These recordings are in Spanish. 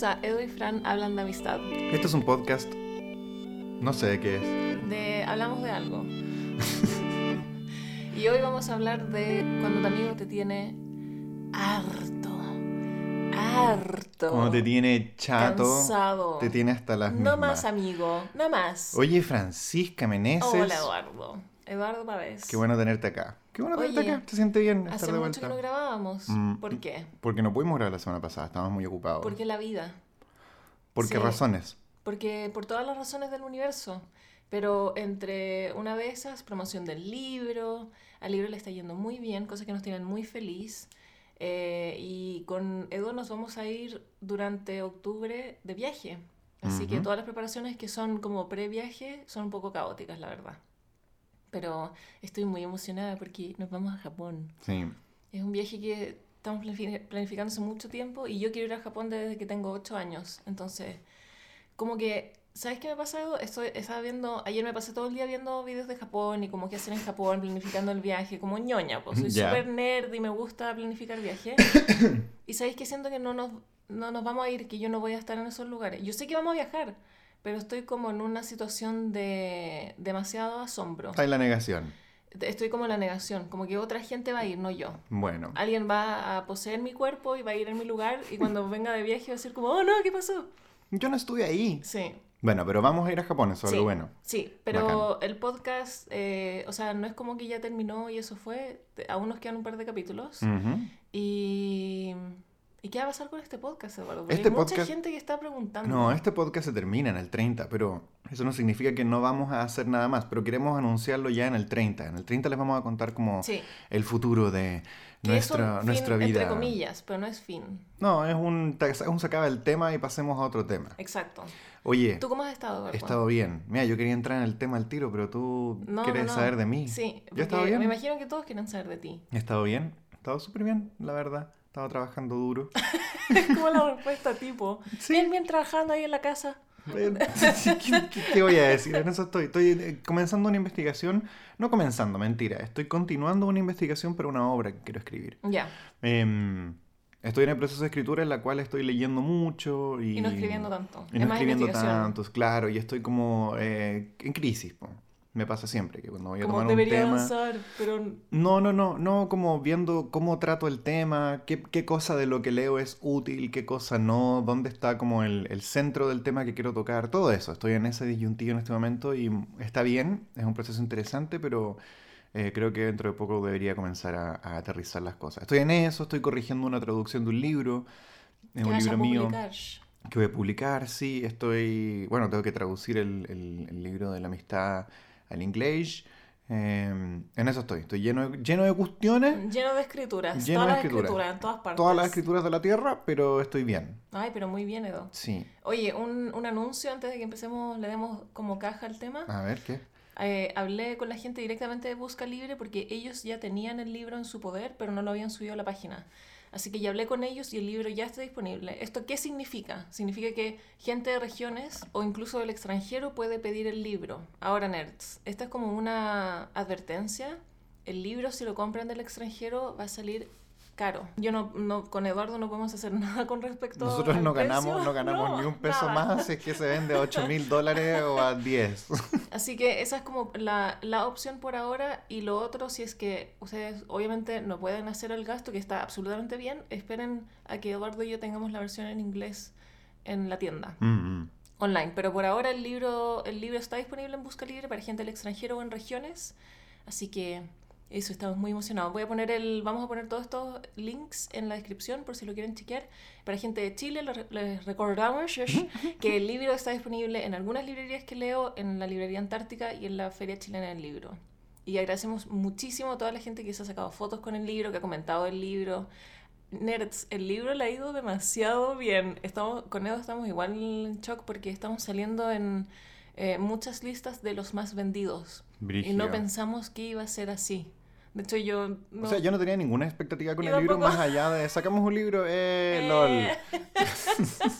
Bienvenidos a Edo y Fran Hablan de Amistad. Esto es un podcast. No sé de qué es. De hablamos de algo. y hoy vamos a hablar de cuando tu amigo te tiene harto. Harto. Cuando te tiene chato. Cansado. Te tiene hasta las No mismas. más, amigo. No más. Oye, Francisca Meneses. Hola, Eduardo. Eduardo Pavés. Qué bueno tenerte acá. Qué bueno Oye, acá. ¿Te siente bien estar Hace de mucho vuelta? que no grabábamos. Mm, ¿Por qué? Porque no pudimos grabar la semana pasada. Estábamos muy ocupados. Porque la vida. ¿Por qué sí. razones? Porque por todas las razones del universo. Pero entre una de esas, promoción del libro, al libro le está yendo muy bien, cosas que nos tienen muy feliz. Eh, y con Edu nos vamos a ir durante octubre de viaje. Así que Ujú. todas las preparaciones que son como pre-viaje son un poco caóticas, la verdad. Pero estoy muy emocionada porque nos vamos a Japón. Sí. Es un viaje que estamos planifi- planificando hace mucho tiempo y yo quiero ir a Japón desde que tengo 8 años. Entonces, como que, ¿sabes qué me ha pasado? Estoy, estaba viendo, ayer me pasé todo el día viendo videos de Japón y como qué hacer en Japón, planificando el viaje, como ñoña, pues soy Ya. súper nerd y me gusta planificar viajes. y ¿sabéis que siento que no nos, no nos vamos a ir, que yo no voy a estar en esos lugares? Yo sé que vamos a viajar, pero estoy como en una situación de demasiado asombro. Está en la negación. Estoy como en la negación, como que otra gente va a ir, no yo Bueno. alguien va a poseer mi cuerpo y va a ir en mi lugar y cuando venga de viaje va a decir como, oh no, ¿qué pasó? Yo no estuve ahí. Sí. Bueno, pero vamos a ir a Japón, eso es sí, lo bueno. Sí, pero el podcast, eh, o sea, no es como que ya terminó y eso fue, aún nos quedan un par de capítulos. Y... ¿Y qué va a pasar con este podcast, Eduardo? Porque Este hay mucha podcast- gente que está preguntando. No, este podcast se termina en el 30, pero eso no significa que no vamos a hacer nada más, pero queremos anunciarlo ya en el 30. En el 30 les vamos a contar como Sí, el futuro de nuestra, fin, nuestra vida. entre comillas, pero no es fin. No, es un, un sacaba el tema y pasemos a otro tema. Exacto. Oye, ¿Tú cómo has estado, Eduardo? he estado bien. Mira, yo quería entrar en el tema al tiro, pero tú No, quieres no, saber de mí. Sí, ¿Yo he estado bien? me imagino que todos quieren saber de ti. He estado bien. He estado súper bien, la verdad. He estado trabajando duro. Es como la respuesta tipo, Sí. bien, bien trabajando ahí en la casa. ¿Qué, qué- qué voy a decir? En eso estoy. Estoy eh, comenzando una investigación. No comenzando, mentira. Estoy continuando una investigación para una obra que quiero escribir. Ya, Em, estoy en el proceso de escritura en la cual estoy leyendo mucho y, y no escribiendo tanto. y Es no más escribiendo tantos, claro. Y estoy como eh, en crisis. po. Me pasa siempre que cuando voy a Como tomar un tema... avanzar, pero No, no, no, no como viendo cómo trato el tema, qué, qué cosa de lo que leo es útil, qué cosa no, dónde está como el, el centro del tema que quiero tocar, todo eso. Estoy en ese disyuntivo en este momento y está bien, es un proceso interesante, pero eh, creo que dentro de poco debería comenzar a, a aterrizar las cosas. Estoy en eso, estoy corrigiendo una traducción de un libro, es un libro mío que voy a publicar, sí, estoy, bueno, tengo que traducir el, el- el libro de la amistad al inglés. eh, en eso estoy, estoy lleno de, lleno de cuestiones, Lleno de escrituras. Lleno todas de las escrituras. escrituras, en todas partes. todas las escrituras de la tierra, pero estoy bien. Ay, pero muy bien, Edo. Sí. Oye, un, un anuncio antes de que empecemos, le demos como caja al tema. A ver, ¿qué? Eh, hablé con la gente directamente de Busca Libre porque ellos ya tenían el libro en su poder, pero no lo habían subido a la página. Así que ya hablé con ellos y el libro ya está disponible. ¿Esto qué significa? Significa que gente de regiones o incluso del extranjero puede pedir el libro. Ahora, nerds, esta es como una advertencia. El libro, si lo compran del extranjero, va a salir caro. Yo no, no con Eduardo no podemos hacer nada con respecto Nosotros al no precio. ganamos, no ganamos No, ni un peso nada. más si es que se vende a 8 mil dólares o a 10. Así que esa es como la, la opción por ahora. Y lo otro, si es que ustedes obviamente no pueden hacer el gasto, que está absolutamente bien, esperen a que Eduardo y yo tengamos la versión en inglés en la tienda Mm, mm. online. Pero por ahora el libro, el libro está disponible en Busca Libre para gente del extranjero o en regiones. Así que eso, estamos muy emocionados. Voy a poner el, vamos a poner todos estos links en la descripción por si lo quieren chequear. Para gente de Chile, les, recordamos que el libro está disponible en algunas librerías que leo, en la librería Antártica y en la Feria Chilena del Libro. Y agradecemos muchísimo a toda la gente que se ha sacado fotos con el libro, que ha comentado el libro. Nerds, el libro le ha ido demasiado bien. Estamos, con Edo estamos igual en shock porque estamos saliendo en eh, muchas listas de los más vendidos. Y Brígido. no pensamos que iba a ser así. De hecho, yo... No, O sea, yo no tenía ninguna expectativa con Yo el libro más allá de sacamos un libro, eh, Eh. lol.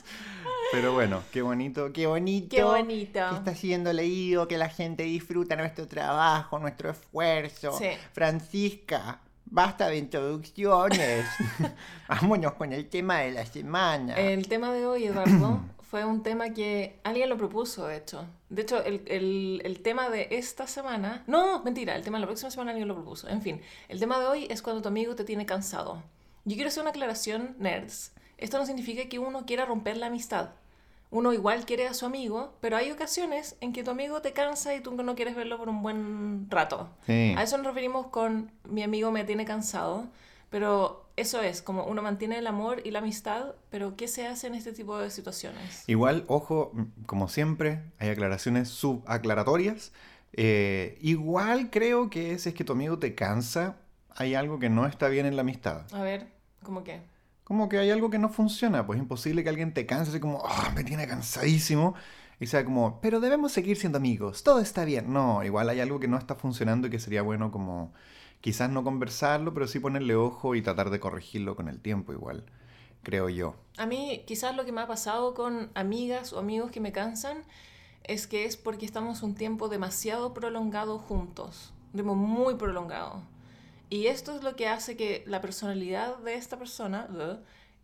Pero bueno, qué bonito, qué bonito. Qué bonito. Que está siendo leído, que la gente disfruta nuestro trabajo, nuestro esfuerzo. Sí. Francisca, Basta de introducciones. Vámonos con el tema de la semana. El tema de hoy, Eduardo, fue un tema que alguien lo propuso, de hecho. De hecho, el, el, el, tema de esta semana... No, mentira, el tema de la próxima semana alguien lo propuso. En fin, el tema de hoy es cuando tu amigo te tiene cansado. Yo quiero hacer una aclaración, nerds. Esto no significa que uno quiera romper la amistad. Uno igual quiere a su amigo, pero hay ocasiones en que tu amigo te cansa y tú no quieres verlo por un buen rato. Sí. A eso nos referimos con mi amigo me tiene cansado. Pero eso es, como uno mantiene el amor y la amistad, pero ¿qué se hace en este tipo de situaciones? Igual, ojo, como siempre, hay aclaraciones subaclaratorias. Eh, igual creo que si es que tu amigo te cansa, hay algo que no está bien en la amistad. A ver, ¿cómo qué? Como que hay algo que no funciona, pues es imposible que alguien te canse así como, "Ah, me tiene cansadísimo. Y sea como, pero debemos seguir siendo amigos, todo está bien. No, igual hay algo que no está funcionando y que sería bueno como quizás no conversarlo, pero sí ponerle ojo y tratar de corregirlo con el tiempo igual, creo yo. A mí quizás lo que me ha pasado con amigas o amigos que me cansan es que es porque estamos un tiempo demasiado prolongado juntos, muy prolongado. Y esto es lo que hace que la personalidad de esta persona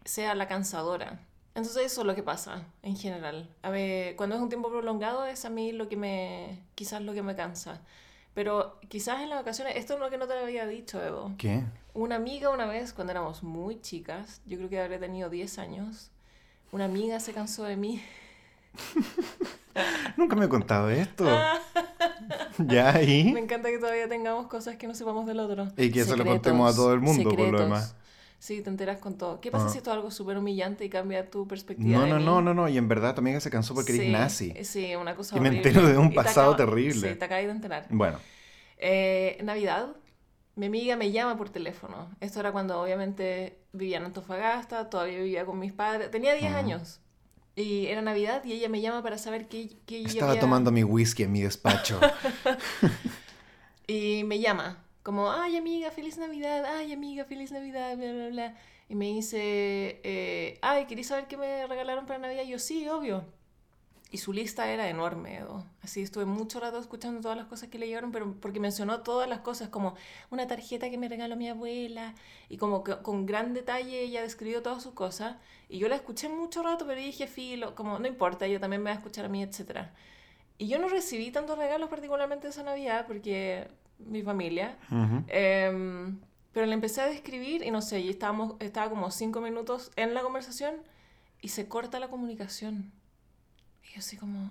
sea la cansadora. Entonces eso es lo que pasa en general. A ver, cuando es un tiempo prolongado es a mí lo que me, quizás lo que me cansa. Pero quizás en las ocasiones, esto es lo que no te había dicho, Evo. ¿Qué? Una amiga una vez, cuando éramos muy chicas, yo creo que habría tenido 10 años, una amiga se cansó de mí. Nunca me he contado esto. ya, ¿y? Me encanta que todavía tengamos cosas que no sepamos del otro. Y que eso lo contemos a todo el mundo, por lo secretos. demás. Sí, te enteras con todo. ¿Qué pasa Ah. si esto es algo súper humillante y cambia tu perspectiva No, de no, mí? no, no, no. Y en verdad tu amiga se cansó porque Sí, eres nazi. Sí, una cosa Y me horrible. entero de un Y te pasado acabo- terrible. Sí, te acabas de enterar. Bueno, Eh, Navidad, mi amiga me llama por teléfono. Esto era cuando obviamente vivía en Antofagasta, todavía vivía con mis padres. Tenía 10 Ujú. años. Y era Navidad y ella me llama para saber qué, qué estaba había- tomando mi whisky en mi despacho. Y me llama, como, ay amiga, feliz Navidad, ay amiga, feliz Navidad, bla, bla, bla. Y me dice, eh, ay, ¿queréis saber qué me regalaron para Navidad? Y yo, sí, obvio. Y su lista era enorme, Edo. Así estuve mucho rato escuchando todas las cosas que le llegaron, pero porque mencionó todas las cosas, como una tarjeta que me regaló mi abuela, y como que con gran detalle ella describió todas sus cosas. Y yo la escuché mucho rato, pero dije, filo, como, no importa, ella también me va a escuchar a mí, etcétera. Y yo no recibí tantos regalos particularmente esa Navidad, porque mi familia. Em, pero le empecé a describir y no sé, y estábamos, estaba como cinco minutos en la conversación y se corta la comunicación. Y yo así como,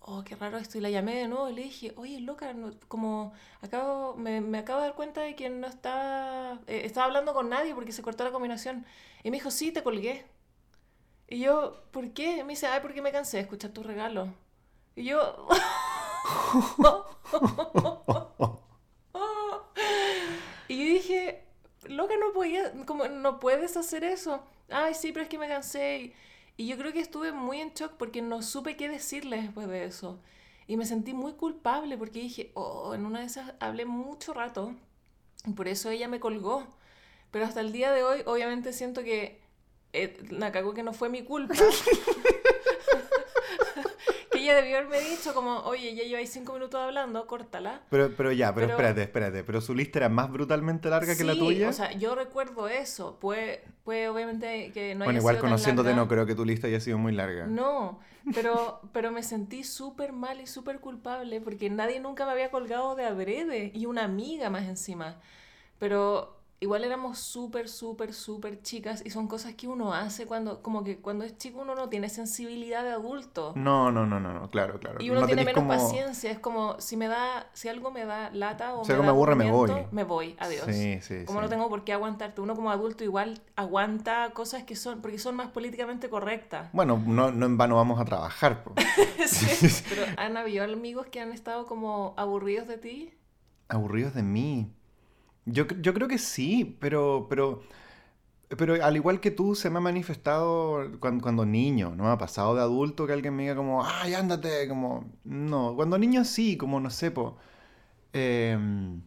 oh, qué raro esto. Y la llamé de nuevo y le dije, oye, loca, no- como acabo, me, me acabo de dar cuenta de que no estaba, eh, estaba hablando con nadie porque se cortó la combinación. Y me dijo, sí, te colgué. Y yo, ¿por qué? Me dice, ay, porque me cansé de escuchar tu regalo. Y yo... Y yo dije, loca, no podía, como, no puedes hacer eso. Ay, sí, pero es que me cansé. Y, yo creo que estuve muy en shock porque no supe qué decirle después de eso. Y me sentí muy culpable porque dije, oh, en una de esas hablé mucho rato y por eso ella me colgó. Pero hasta el día de hoy, obviamente siento que eh, cagó que no fue mi culpa. ella debió haberme dicho como, oye, ya lleváis cinco minutos hablando, córtala. Pero, pero ya, pero, Pero- espérate, espérate. Pero su lista era más brutalmente larga que la Sí, tuya. O sea, yo recuerdo eso. Puede, puede obviamente que no bueno, haya igual sido tan conociéndote larga. no creo que tu lista haya sido muy larga. No, pero, pero me sentí súper mal y súper culpable porque nadie nunca me había colgado de adrede y una amiga más encima. Pero igual éramos súper, súper, súper chicas y son cosas que uno hace cuando, como que cuando es chico uno no tiene sensibilidad de adulto. No, no, no, no, no, claro, claro. Y uno no tiene menos como- paciencia, es como si me da, si algo me da lata o Si algo da me aburre, me voy. me voy, adiós. Sí, sí, Como sí. no tengo por qué aguantarte, uno como adulto igual aguanta cosas que son, porque son más políticamente correctas. Bueno, no, no en vano vamos a trabajar. Sí, Pero han habido amigos que han estado como aburridos de ti. Aburridos de mí. Yo, yo creo que sí, pero, pero, pero al igual que tú, se me ha manifestado cuando, cuando niño, no ha pasado de adulto que alguien me diga como, ay, ándate, como, no, cuando niño sí, como, no sé, em,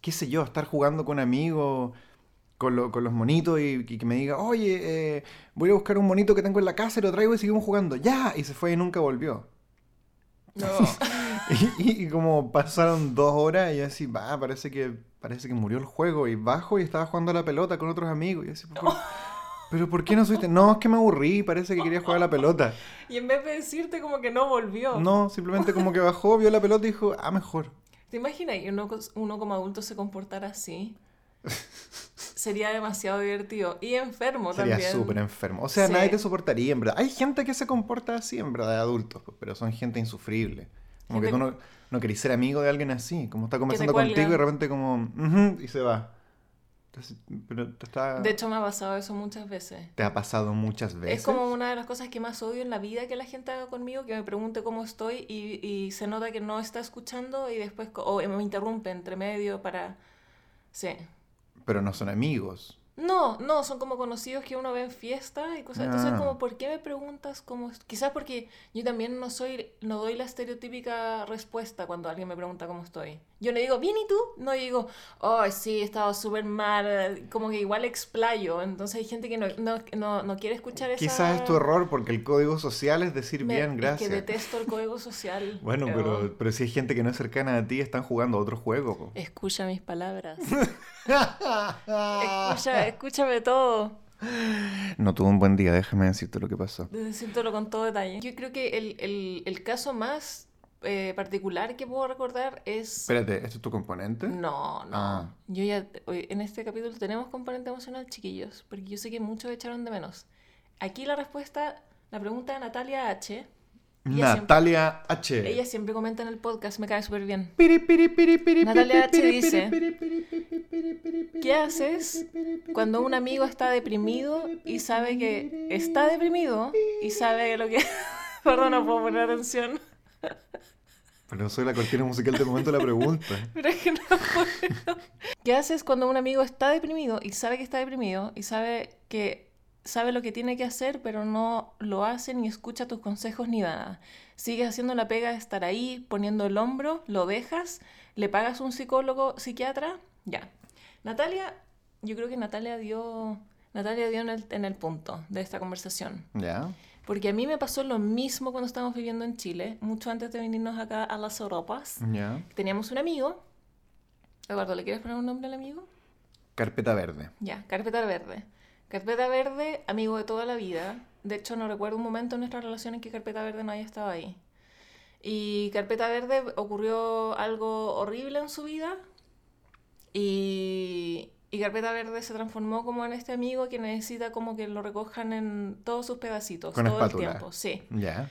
qué sé yo, estar jugando con amigos, con, lo- con los monitos y, y que me diga, oye, eh, voy a buscar un monito que tengo en la casa y lo traigo y seguimos jugando, ya, y se fue y nunca volvió. No. Y, y como pasaron dos horas y yo así, va, parece que, parece que murió el juego. Y bajo y estaba jugando a la pelota con otros amigos. Y así, ¿por- ¿pero por qué no subiste? No, es que me aburrí, parece que quería jugar a la pelota. Y en vez de decirte como que no volvió. No, simplemente como que bajó, vio la pelota y dijo, ah, mejor. ¿Te imaginas que uno, como adulto se comportara así? Sería demasiado divertido. Y enfermo Sería también. súper enfermo. O sea, Sí. nadie te soportaría, en verdad. Hay gente que se comporta así, en verdad, de adultos, pues, pero son gente insufrible. Como que tú no, no querés ser amigo de alguien así, como está conversando contigo y de repente como, "Ujú", y se va. Entonces, pero te está... De hecho, me ha pasado eso muchas veces. te ha pasado muchas veces. Es como una de las cosas que más odio en la vida que la gente haga conmigo, que me pregunte cómo estoy y, y se nota que no está escuchando y después o me interrumpe entre medio para... Sí. Pero no son amigos. No, no, son como conocidos que uno ve en fiesta y cosas. Entonces, Ah. como, ¿por qué me preguntas cómo es? Quizás porque yo también no soy, no doy la estereotípica respuesta cuando alguien me pregunta cómo estoy. Yo le digo, bien, ¿y tú? No, yo digo, oh, sí, he estado súper mal, como que igual explayo. Entonces hay gente que no, no, no, no quiere escuchar esa... Quizás es tu error porque el código social es decir Me- bien, es gracias. que detesto el código social. Bueno, pero, pero si hay gente que no es cercana a ti, están jugando a otro juego. po. Escucha mis palabras. Escucha, escúchame todo. No tuvo un buen día, déjame decirte lo que pasó. Decírtelo con todo detalle. Yo creo que el, el, el caso más eh, particular que puedo recordar es... Espérate, ¿esto es tu componente? No, no. Ah. Yo ya, en este capítulo tenemos componente emocional, chiquillos, porque yo sé que muchos echaron de menos. Aquí la respuesta, la pregunta de Natalia H. Ella Natalia H. Ella siempre comenta en el podcast, me cae súper bien. Natalia H. dice, ¿Qué haces cuando un amigo está deprimido y sabe que está deprimido y sabe lo que... Perdón, no puedo poner atención. Pero soy la cortina musical del momento de la pregunta. Pero es que no puedo. ¿Qué haces cuando un amigo está deprimido y sabe que está deprimido y sabe que sabe lo que tiene que hacer, pero no lo hace ni escucha tus consejos ni nada? Sigues haciendo la pega de estar ahí, poniendo el hombro, lo dejas, le pagas un psicólogo, psiquiatra, ya. Natalia, yo creo que Natalia dio, Natalia dio en el, en el punto de esta conversación. ¿Ya? Porque a mí me pasó lo mismo cuando estábamos viviendo en Chile, mucho antes de venirnos acá a las Europas. ¿Ya? Teníamos un amigo. Eduardo, ¿le quieres poner un nombre al amigo? Carpeta verde. Ya, Carpeta Verde. Carpeta Verde, amigo de toda la vida. De hecho, no recuerdo un momento en nuestra relación en que Carpeta Verde no haya estado ahí. Y Carpeta Verde ocurrió algo horrible en su vida. Y, y Carpeta Verde se transformó como en este amigo que necesita como que lo recojan en todos sus pedacitos, Con todo espátula. el tiempo. Sí. ¿Ya?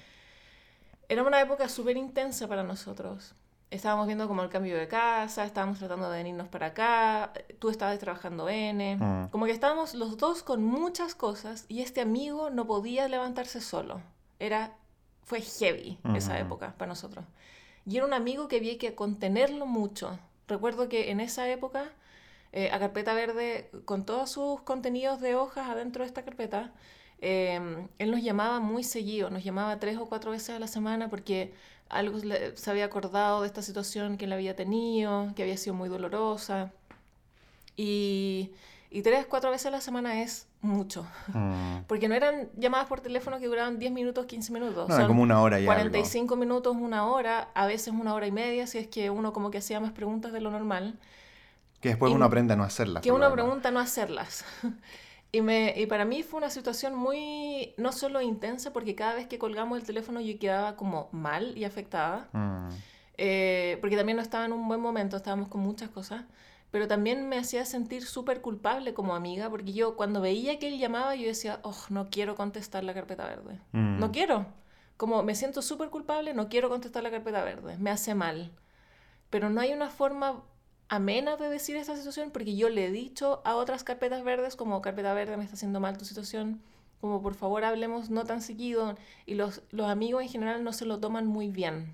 Era una época súper intensa para nosotros. Estábamos viendo como el cambio de casa, estábamos tratando de venirnos para acá, tú estabas trabajando N, Mm. como que estábamos los dos con muchas cosas y este amigo no podía levantarse solo. Era, fue heavy esa Ujú. época para nosotros. Y era un amigo que había que contenerlo mucho. Recuerdo que en esa época, eh, a Carpeta Verde, con todos sus contenidos de hojas adentro de esta carpeta, eh, él nos llamaba muy seguido, nos llamaba tres o cuatro veces a la semana porque algo se había acordado de esta situación que él había tenido, que había sido muy dolorosa. Y, y tres, cuatro veces a la semana es mucho. Mm. Porque no eran llamadas por teléfono que duraban 10 minutos, 15 minutos. No, Son como una hora y algo. 45 minutos, una hora, a veces una hora y media, si es que uno como que hacía más preguntas de lo normal. Que después Y- uno aprende a no hacerlas. Que uno pregunta no hacerlas. Y, me, y para mí fue una situación muy, no solo intensa, porque cada vez que colgamos el teléfono yo quedaba como mal y afectada, Mm. eh, porque también no estaba en un buen momento, estábamos con muchas cosas, pero también me hacía sentir súper culpable como amiga, porque yo cuando veía que él llamaba, yo decía, oh, no quiero contestar la carpeta verde. Mm. No quiero. Como me siento súper culpable, no quiero contestar la carpeta verde. Me hace mal. Pero no hay una forma amena de decir esta situación porque yo le he dicho a otras carpetas verdes como carpeta verde me está haciendo mal tu situación, como por favor hablemos no tan seguido y los, los amigos en general no se lo toman muy bien.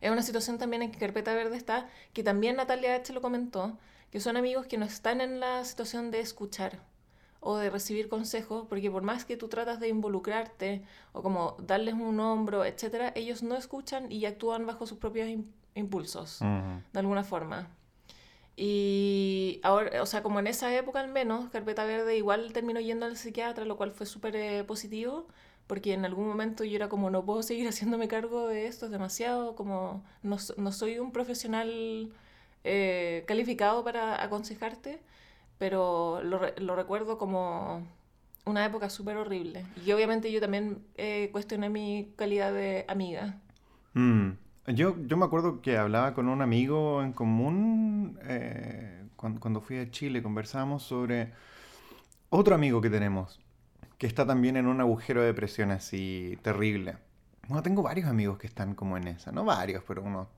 Es una situación también en que carpeta verde está, que también Natalia H lo comentó, que son amigos que no están en la situación de escuchar o de recibir consejos, porque por más que tú tratas de involucrarte o como darles un hombro, etcétera, ellos no escuchan y actúan bajo sus propios im- impulsos de alguna forma. Y ahora, o sea, como en esa época al menos, Carpeta Verde igual terminó yendo al psiquiatra, lo cual fue súper eh, positivo, porque en algún momento yo era como, no puedo seguir haciéndome cargo de esto, es demasiado, como no, no soy un profesional eh, calificado para aconsejarte, pero lo, lo recuerdo como una época súper horrible. Y obviamente yo también eh, cuestioné mi calidad de amiga. Mm. Yo, yo me acuerdo que hablaba con un amigo en común eh, cuan- cuando, fui a Chile, conversábamos sobre otro amigo que tenemos, que está también en un agujero de depresión así terrible. Bueno, tengo varios amigos que están como en esa, no varios, pero unos,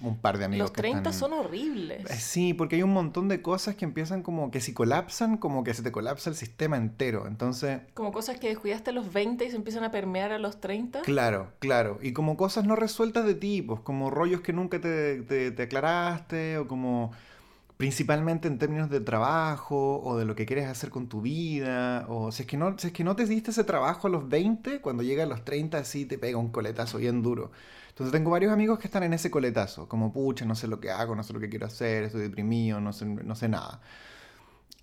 un par de amigos Los que 30 están... son horribles. Eh, Sí, porque hay un montón de cosas que empiezan como que si colapsan, como que se te colapsa el sistema entero. Entonces, Como cosas que descuidaste a los 20 y se empiezan a permear a los 30. Claro, claro. Y como cosas no resueltas de ti, pues como rollos que nunca te, te- te aclaraste, o como principalmente en términos de trabajo, o de lo que quieres hacer con tu vida, o si es que no, si es que no te diste ese trabajo a los 20, cuando llega a los 30 sí te pega un coletazo bien duro. Entonces tengo varios amigos que están en ese coletazo, como pucha, no sé lo que hago, no sé lo que quiero hacer, estoy deprimido, no sé, no sé nada.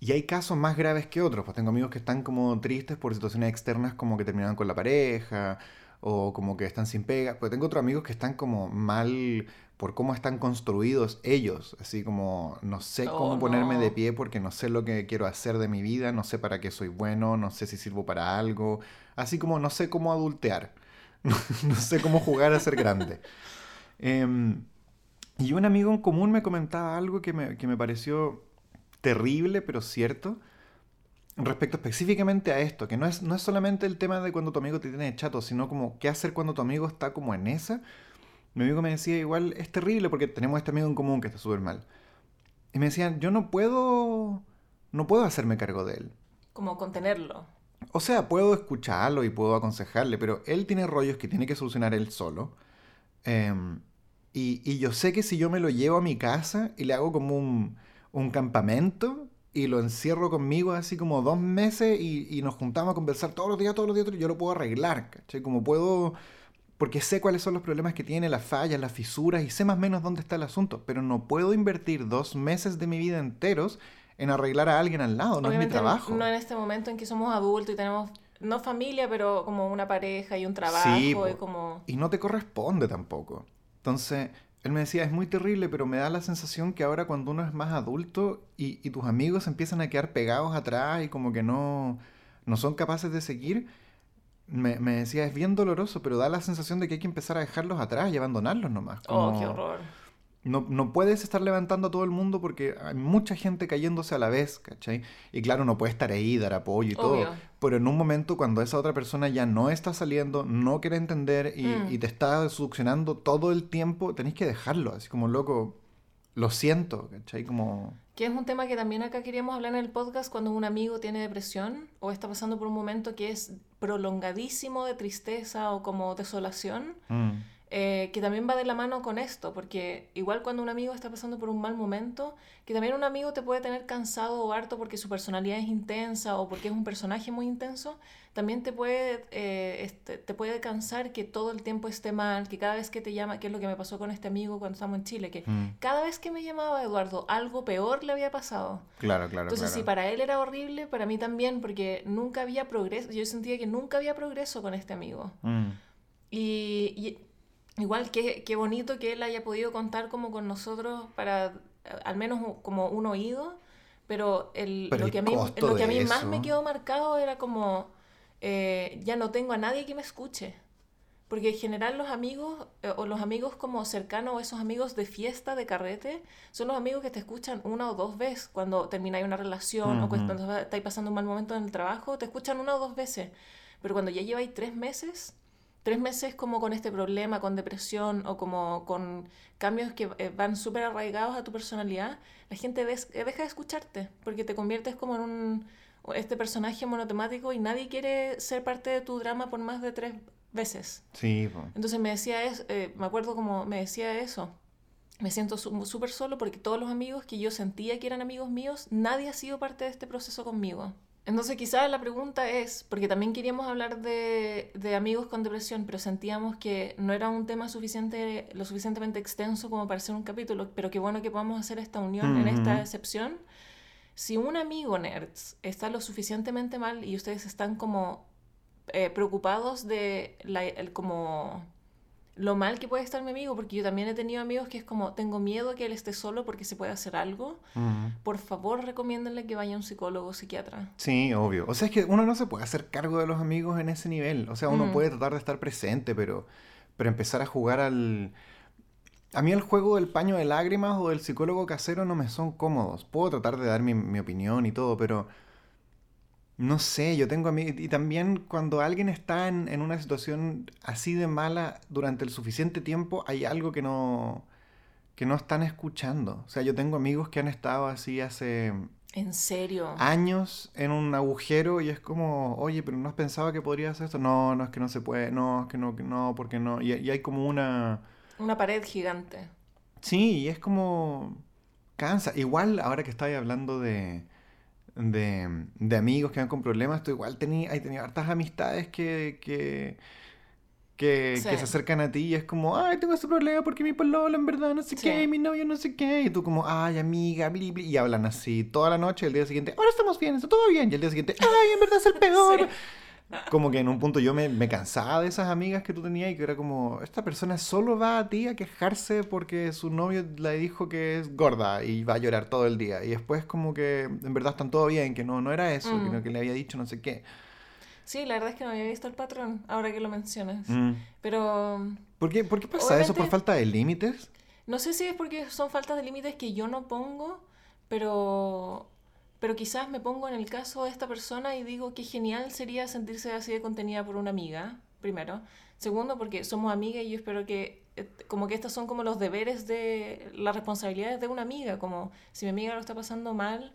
Y hay casos más graves que otros, pues tengo amigos que están como tristes por situaciones externas como que terminaron con la pareja o como que están sin pega, pero tengo otros amigos que están como mal por cómo están construidos ellos, así como no sé Oh, cómo ponerme de pie porque no sé lo que quiero hacer de mi vida, no sé para qué soy bueno, no sé si sirvo para algo, así como no sé cómo adultear, no sé cómo jugar a ser grande. Em, y un amigo en común me comentaba algo que me, que me pareció terrible, pero cierto, respecto específicamente a esto, que no es, no es solamente el tema de cuando tu amigo te tiene chato, sino como qué hacer cuando tu amigo está como en esa. Mi amigo me decía, igual es terrible porque tenemos este amigo en común que está súper mal. Y me decían, yo no puedo, no puedo hacerme cargo de él. Como contenerlo. O sea, puedo escucharlo y puedo aconsejarle, pero él tiene rollos que tiene que solucionar él solo. Em, y, y yo sé que si yo me lo llevo a mi casa y le hago como un, un campamento y lo encierro conmigo así como dos meses y, y nos juntamos a conversar todos los días, todos los días, yo lo puedo arreglar, ¿cachai? Como puedo, porque sé cuáles son los problemas que tiene, las fallas, las fisuras y sé más o menos dónde está el asunto, pero no puedo invertir dos meses de mi vida enteros en arreglar a alguien al lado, no es mi trabajo. no en este momento en que somos adultos y tenemos, no familia, pero como una pareja y un trabajo Sí, y como... y no te corresponde tampoco. Entonces, él me decía, es muy terrible, pero me da la sensación que ahora cuando uno es más adulto y, y tus amigos empiezan a quedar pegados atrás y como que no, no son capaces de seguir, me, me decía, es bien doloroso, pero da la sensación de que hay que empezar a dejarlos atrás y abandonarlos nomás. Oh, qué horror. No, no puedes estar levantando a todo el mundo porque hay mucha gente cayéndose a la vez, ¿cachai? Y claro, no puede estar ahí, dar apoyo y todo. Obvio. Pero en un momento cuando esa otra persona ya no está saliendo, no quiere entender y, Mm. y te está succionando todo el tiempo, tenés que dejarlo. Así como, loco, lo siento, ¿cachai? Como... Que es un tema que también acá queríamos hablar en el podcast cuando un amigo tiene depresión o está pasando por un momento que es prolongadísimo de tristeza o como desolación. mm, eh, que también va de la mano con esto, porque igual cuando un amigo está pasando por un mal momento, que también un amigo te puede tener cansado o harto porque su personalidad es intensa o porque es un personaje muy intenso, también te puede, eh, este, te puede cansar que todo el tiempo esté mal, que cada vez que te llama, que es lo que me pasó con este amigo cuando estábamos en Chile, que mm. cada vez que me llamaba Eduardo, algo peor le había pasado. Claro, claro, Entonces, claro. si para él era horrible, para mí también, porque nunca había progreso, yo sentía que nunca había progreso con este amigo. Mm, Y, y igual que qué bonito que él haya podido contar como con nosotros para al menos como un oído, pero, el, Pero lo, el que a mí, lo que a mí más eso. me quedó marcado era como eh, ya no tengo a nadie que me escuche. Porque en general los amigos, eh, o los amigos como cercanos, o esos amigos de fiesta, de carrete, son los amigos que te escuchan una o dos veces cuando termináis una relación o cuando estáis pasando un mal momento en el trabajo, te escuchan una o dos veces. Pero cuando ya lleváis tres meses, tres meses como con este problema, con depresión o como con cambios que eh, van súper arraigados a tu personalidad, la gente des- eh, deja de escucharte porque te conviertes como en un, este personaje monotemático y nadie quiere ser parte de tu drama por más de tres veces. Sí. Entonces me decía eso, eh, me acuerdo como me decía eso. Me siento súper solo porque todos los amigos que yo sentía que eran amigos míos, nadie ha sido parte de este proceso conmigo. Entonces quizás la pregunta es, porque también queríamos hablar de, de amigos con depresión, pero sentíamos que no era un tema suficiente, lo suficientemente extenso como para hacer un capítulo, pero qué bueno que podamos hacer esta unión en esta excepción. Si un amigo nerds está lo suficientemente mal y ustedes están como eh, preocupados de la, el, como lo mal que puede estar mi amigo, porque yo también he tenido amigos que es como, tengo miedo que él esté solo porque se puede hacer algo. Por favor, recomiéndenle que vaya a un psicólogo o psiquiatra. Sí, obvio. O sea, es que uno no se puede hacer cargo de los amigos en ese nivel. O sea, uno Mm. puede tratar de estar presente, pero, pero empezar a jugar al... A mí el juego del paño de lágrimas o del psicólogo casero no me son cómodos. Puedo tratar de dar mi, mi opinión y todo, pero... No sé, yo tengo a mí... Y también cuando alguien está en, en una situación así de mala durante el suficiente tiempo, hay algo que no... que no están escuchando. O sea, yo tengo amigos que han estado así hace En serio. años en un agujero y es como, oye, pero no has pensado que podría hacer esto. No, no es que no se puede, no, es que no, que no, porque no. Y, y hay como una... Una pared gigante. Sí, y es como... Cansa. Igual, ahora que estáis hablando de, de, de amigos que van con problemas, tú igual tení, hay tenido hartas amistades que, que, que, Sí. que se acercan a ti y es como, ay, tengo este problema porque mi pololo en verdad no sé Sí. qué, mi novio no sé qué. Y tú como, ay, amiga, bli, bli", Y hablan así toda la noche el día siguiente, ahora estamos bien, está todo bien. Y el día siguiente, ay, en verdad es el peor. Sí. Como que en un punto yo me, me cansaba de esas amigas que tú tenías y que era como, esta persona solo va a ti a quejarse porque su novio le dijo que es gorda y va a llorar todo el día. Y después como que en verdad están todo bien, que no, no era eso, Mm. que, que le había dicho no sé qué. Sí, la verdad es que no había visto el patrón, ahora que lo mencionas. Mm. Pero ¿Por qué, por qué pasa eso? ¿Por falta de límites? no sé si es porque son faltas de límites que yo no pongo, pero, pero quizás me pongo en el caso de esta persona y digo que genial sería sentirse así de contenida por una amiga, primero. Segundo, porque somos amigas y yo espero que, eh, como que estos son como los deberes de las responsabilidades de una amiga, como si mi amiga lo está pasando mal,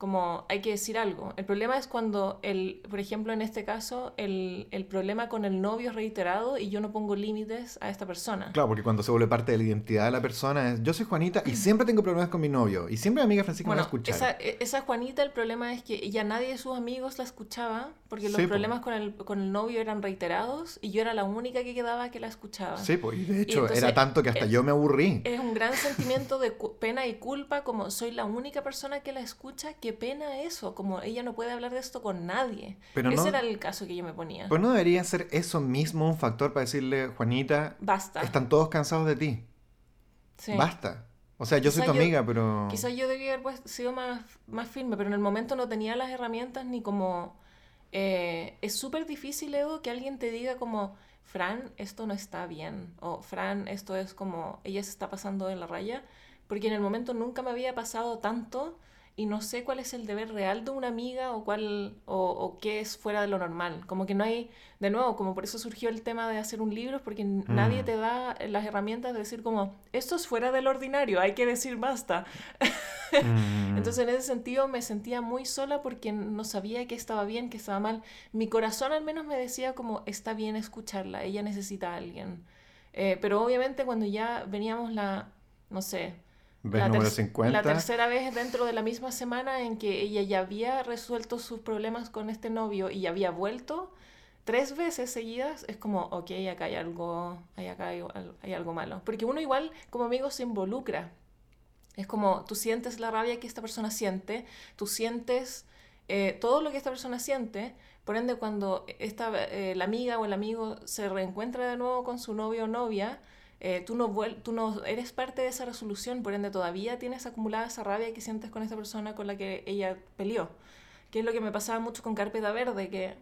como hay que decir algo. El problema es cuando, el, por ejemplo, en este caso, el, el problema con el novio es reiterado y yo no pongo límites a esta persona. Claro, porque cuando se vuelve parte de la identidad de la persona es, yo soy Juanita y siempre tengo problemas con mi novio. Y siempre mi amiga Francisca me va a Bueno, escuchar. esa, e- esa Juanita, el problema es que ya nadie de sus amigos la escuchaba, porque los Sí, po. problemas con el, con el novio eran reiterados y yo era la única que quedaba que la escuchaba. Sí, pues, y de hecho entonces, era tanto que hasta es- yo me aburrí. Es un gran sentimiento de pena y culpa, como soy la única persona que la escucha, qué pena eso, como ella no puede hablar de esto con nadie. Pero Ese no- era el caso que yo me ponía. Pues no debería ser eso mismo un factor para decirle, Juanita, Basta. están todos cansados de ti. Sí. Basta. O sea, yo soy tu yo- amiga, pero... Quizás yo debía haber pues, sido más, más firme, pero en el momento no tenía las herramientas ni como... eh, es súper difícil, Edo, que alguien te diga como, Fran, esto no está bien, o Fran, esto es como, ella se está pasando de la raya, porque en el momento nunca me había pasado tanto y no sé cuál es el deber real de una amiga o cuál o, o qué es fuera de lo normal. Como que no hay, de nuevo, como por eso surgió el tema de hacer un libro, porque n- nadie Mm. te da las herramientas de decir como, esto es fuera del ordinario, hay que decir basta. Mm. Entonces en ese sentido me sentía muy sola porque no sabía qué estaba bien, qué estaba mal. Mi corazón al menos me decía como está bien escucharla, ella necesita a alguien. Eh, pero obviamente cuando ya veníamos la, no sé, ¿Ves la, número ter- 50? la tercera vez dentro de la misma semana en que ella ya había resuelto sus problemas con este novio y ya había vuelto tres veces seguidas, es como, ok, acá hay algo, hay acá hay, hay algo malo. Porque uno igual como amigo se involucra. Es como tú sientes la rabia que esta persona siente, tú sientes eh, todo lo que esta persona siente, por ende cuando esta, eh, la amiga o el amigo se reencuentra de nuevo con su novio o novia, eh, tú, no tú no eres parte de esa resolución, por ende todavía tienes acumulada esa rabia que sientes con esta persona con la que ella peleó. Que es lo que me pasaba mucho con Carpeta Verde, que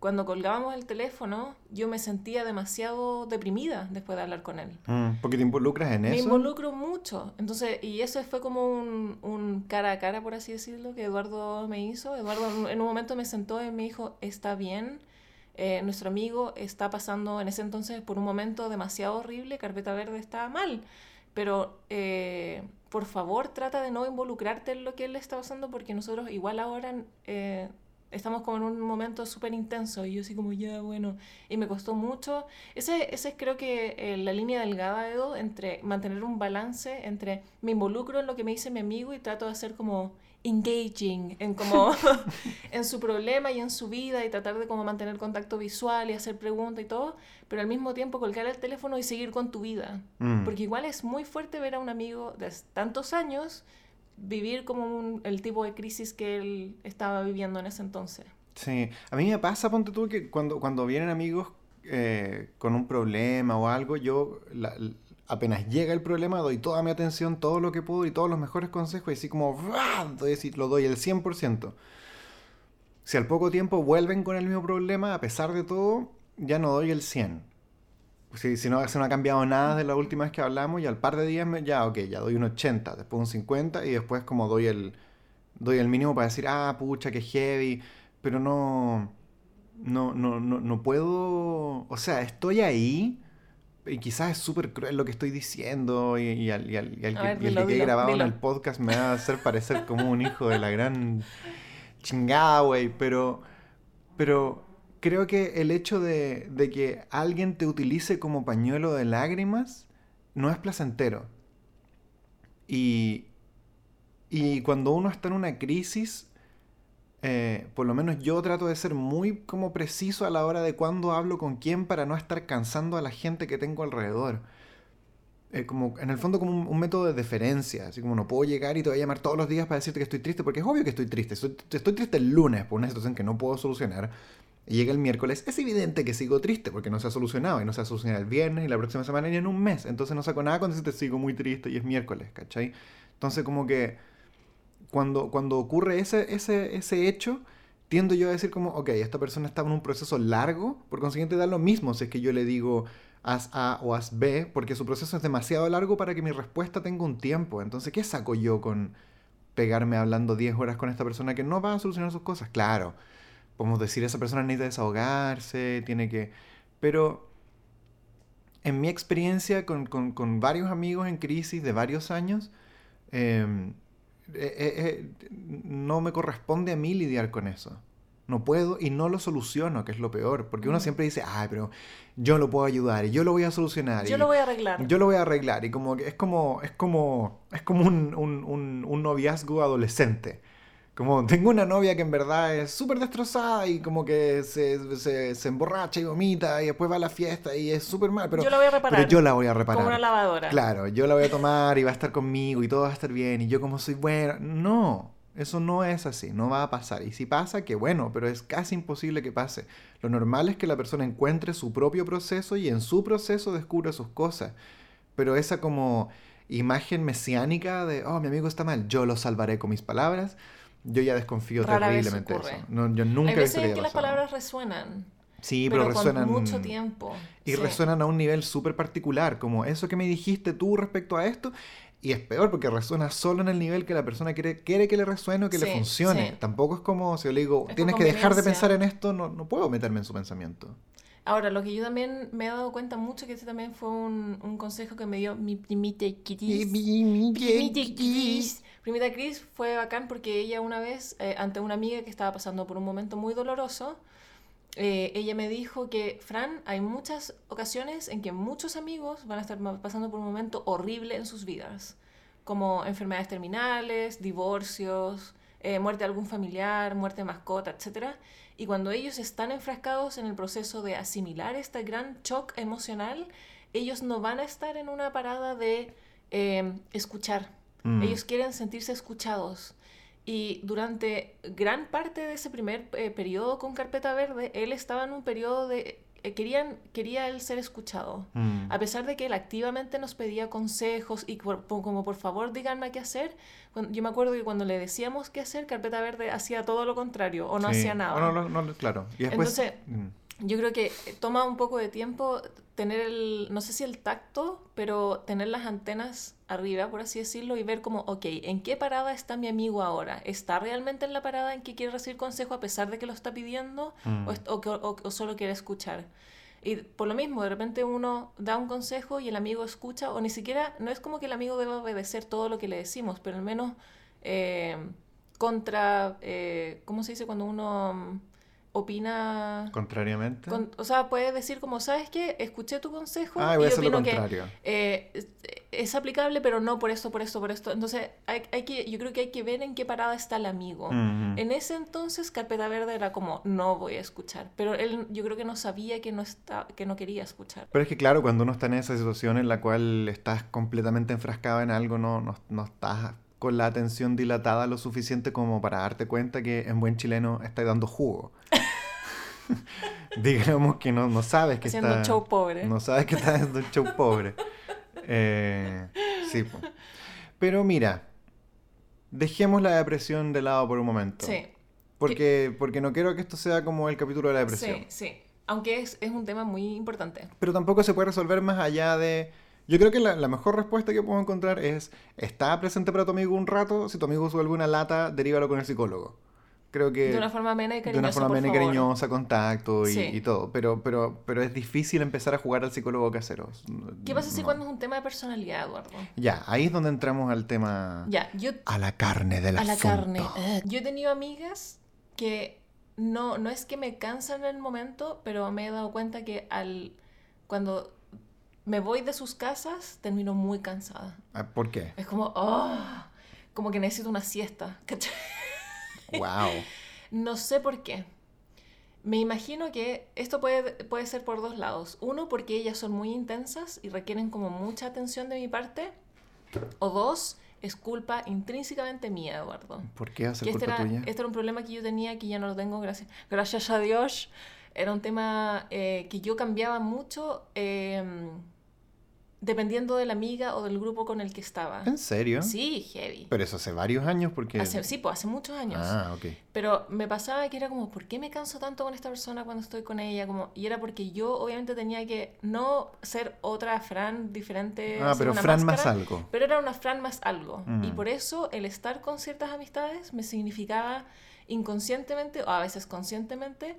cuando colgábamos el teléfono yo me sentía demasiado deprimida después de hablar con él. Mm, porque te involucras en Me eso. involucro mucho. Entonces, y eso fue como un, un cara a cara, por así decirlo, que Eduardo me hizo. Eduardo en- un momento me sentó y me dijo, está bien, eh, nuestro amigo está pasando en ese entonces por un momento demasiado horrible, Carpeta Verde está mal, pero eh, por favor trata de no involucrarte en lo que él está pasando porque nosotros igual ahora... eh, Estamos como en un momento súper intenso y yo así como, ya, bueno, y me costó mucho. Ese, ese es creo que eh, la línea delgada, Edo, entre mantener un balance, entre me involucro en lo que me dice mi amigo y trato de hacer como engaging en como en su problema y en su vida y tratar de como mantener contacto visual y hacer preguntas y todo, pero al mismo tiempo colgar el teléfono y seguir con tu vida. Mm. Porque igual es muy fuerte ver a un amigo de tantos años vivir como un- el tipo de crisis que él estaba viviendo en ese entonces. Sí, a mí me pasa, ponte tú, que cuando, cuando vienen amigos eh, con un problema o algo, yo la- l- apenas llega el problema doy toda mi atención, todo lo que puedo y todos los mejores consejos y así como doy, así, lo doy el 100%. Si al poco tiempo vuelven con el mismo problema, a pesar de todo, ya no doy el 100. Si, si no, si no ha cambiado nada de la última vez que hablamos, y al par de días me- ya, ok, ya doy un 80, después un 50 y después como doy el, doy el mínimo para decir, ah, pucha, que heavy, pero no, no, no, no, no puedo, o sea, estoy ahí y quizás es súper cruel lo que estoy diciendo y, y al, y al- y al A que, ver, el que dilo, grabado dilo. en el podcast me va a hacer parecer como un hijo de la gran chingada, güey, pero, pero creo que el hecho de, que alguien te utilice como pañuelo de lágrimas no es placentero. Y, y cuando uno está en una crisis, eh, por lo menos yo trato de ser muy como preciso a la hora de cuándo hablo con quién para no estar cansando a la gente que tengo alrededor. Eh, como, en el fondo como un, un método de deferencia, así como no puedo llegar y te voy a llamar todos los días para decirte que estoy triste, porque es obvio que estoy triste, estoy, estoy triste el lunes por una situación que no puedo solucionar, y llega el miércoles, es evidente que sigo triste porque no se ha solucionado, y no se ha solucionado el viernes, y la próxima semana, ni en un mes, entonces no saco nada cuando decirte sigo muy triste y es miércoles, ¿cachai? Entonces como que cuando, cuando ocurre ese, ese, ese hecho, tiendo yo a decir como, ok, esta persona está en un proceso largo, por consiguiente da lo mismo si es que yo le digo haz A o haz B, porque su proceso es demasiado largo para que mi respuesta tenga un tiempo. Entonces, ¿qué saco yo con pegarme hablando 10 horas con esta persona que no va a solucionar sus cosas? Claro, podemos decir, esa persona necesita desahogarse, tiene que... Pero en mi experiencia con, con- con varios amigos en crisis de varios años, eh, eh, eh, eh, no me corresponde a mí lidiar con eso. No puedo y no lo soluciono, que es lo peor. Porque uno siempre dice, ay, pero yo lo puedo ayudar y yo lo voy a solucionar. Yo y lo voy a arreglar. yo lo voy a arreglar. Y como que es como, es como, es como un, un- un- un noviazgo adolescente. Como tengo una novia que en verdad es súper destrozada y como que se, se, se emborracha y vomita y después va a la fiesta y es súper mal. Pero yo la voy a reparar. pero yo la voy a reparar. Como una lavadora. Claro, yo la voy a tomar y va a estar conmigo y todo va a estar bien y yo como soy buena. No, eso no es así, no va a pasar. Y si pasa, qué bueno, pero es casi imposible que pase. Lo normal es que la persona encuentre su propio proceso y en su proceso descubra sus cosas. Pero esa como imagen mesiánica de, oh, mi amigo está mal, yo lo salvaré con mis palabras, yo ya desconfío Rara terriblemente de eso. No, yo nunca Hay he veces visto que las palabras resuenan. Sí, pero, pero, con resuenan mucho tiempo. y Sí. resuenan a un nivel súper particular, como eso que me dijiste tú respecto a esto, y es peor porque resuena solo en el nivel que la persona quiere, quiere que le resuene o que le Sí, funcione. sí. Tampoco es como si yo le digo, Es tienes que dejar de pensar en esto, no, no puedo meterme en su pensamiento. Ahora, lo que yo también me he dado cuenta mucho, que ese también fue un, un consejo que me dio mi primita Cris. Primita Cris. Primita Cris fue bacán porque ella una vez, eh, ante una amiga que estaba pasando por un momento muy doloroso, eh, ella me dijo que, Fran, hay muchas ocasiones en que muchos amigos van a estar pasando por un momento horrible en sus vidas, como enfermedades terminales, divorcios, eh, muerte de algún familiar, muerte de mascota, etc. Y cuando ellos están enfrascados en el proceso de asimilar este gran shock emocional, ellos no van a estar en una parada de escuchar. Mm. Ellos quieren sentirse escuchados. Y durante gran parte de ese primer eh, periodo con Carpeta Verde, él estaba en un periodo de... eh, querían, quería él ser escuchado. Mm. A pesar de que él activamente nos pedía consejos y por- por- como por favor díganme qué hacer, cuando- yo me acuerdo que cuando le decíamos qué hacer, Carpeta Verde hacía todo lo contrario o no Sí. hacía nada. No, no, no, claro. Y después, Entonces, mm, Yo creo que eh, toma un poco de tiempo tener el, no sé si el tacto, pero tener las antenas arriba, por así decirlo, y ver como, ok, ¿en qué parada está mi amigo ahora? ¿Está realmente en la parada en que quiere recibir consejo a pesar de que lo está pidiendo? Mm. ¿O, o o- o solo quiere escuchar? Y por lo mismo, de repente uno da un consejo y el amigo escucha, o ni siquiera, no es como que el amigo deba obedecer todo lo que le decimos, pero al menos eh, contra, eh, ¿cómo se dice cuando uno mm, opina? contrariamente. Con- o sea, puedes decir como, ¿sabes qué? Escuché tu consejo ah, y lo opino que eh, es, es aplicable, pero no por esto, por esto, por esto. Entonces, hay, hay que, yo creo que hay que ver en qué parada está el amigo. En ese entonces, Carpeta Verde era como, no voy a escuchar. Pero él, yo creo que no sabía que no, está, que no quería escuchar. Pero es que claro, cuando uno está en esa situación en la cual estás completamente enfrascado en algo, no, no, no estás con la atención dilatada lo suficiente como para darte cuenta que en buen chileno estás dando jugo. Digamos que no, no sabes que Haciendo está... un show pobre. No sabes que estás haciendo un show pobre. Eh, sí. po. Pero mira, dejemos la depresión de lado por un momento. Sí, Porque, porque no quiero que esto sea como el capítulo de la depresión. sí, sí. Aunque es, es un tema muy importante. Pero tampoco se puede resolver más allá de... Yo creo que la, la mejor respuesta que puedo encontrar es, está presente para tu amigo un rato, si tu amigo sube alguna lata, derívalo con el psicólogo. Creo que... De una forma amena y de cariñosa, una forma amena y cariñosa, contacto y, Sí. y todo. Pero, pero, pero es difícil empezar a jugar al psicólogo casero. ¿Qué pasa si No. cuando es un tema de personalidad, Eduardo? Ya, ahí es donde entramos al tema... Ya, yo A la carne del a la asunto. carne. Eh, Yo he tenido amigas que no, no es que me cansan en el momento, pero me he dado cuenta que al cuando me voy de sus casas termino muy cansada. Ah, ¿Por qué? Es como, oh, como que necesito una siesta. ¿cachai? Wow. No sé por qué. Me imagino que esto puede, puede ser por dos lados. Uno, porque ellas son muy intensas y requieren como mucha atención de mi parte. O dos, es culpa intrínsecamente mía, Eduardo. ¿Por qué hace este culpa era, tuya? este era un problema que yo tenía que ya no lo tengo, gracias, gracias a Dios. Era un tema eh, que yo cambiaba mucho eh, dependiendo de la amiga o del grupo con el que estaba. ¿En serio? Sí, heavy. Pero eso hace varios años porque... Hace, sí, pues hace muchos años. Ah, ok. Pero me pasaba que era como, ¿por qué me canso tanto con esta persona cuando estoy con ella? Como, y era porque yo obviamente tenía que no ser otra Fran diferente. Ah, pero una Fran más máscara, algo. Pero era una Fran más algo. Mm. Y por eso el estar con ciertas amistades me significaba inconscientemente o a veces conscientemente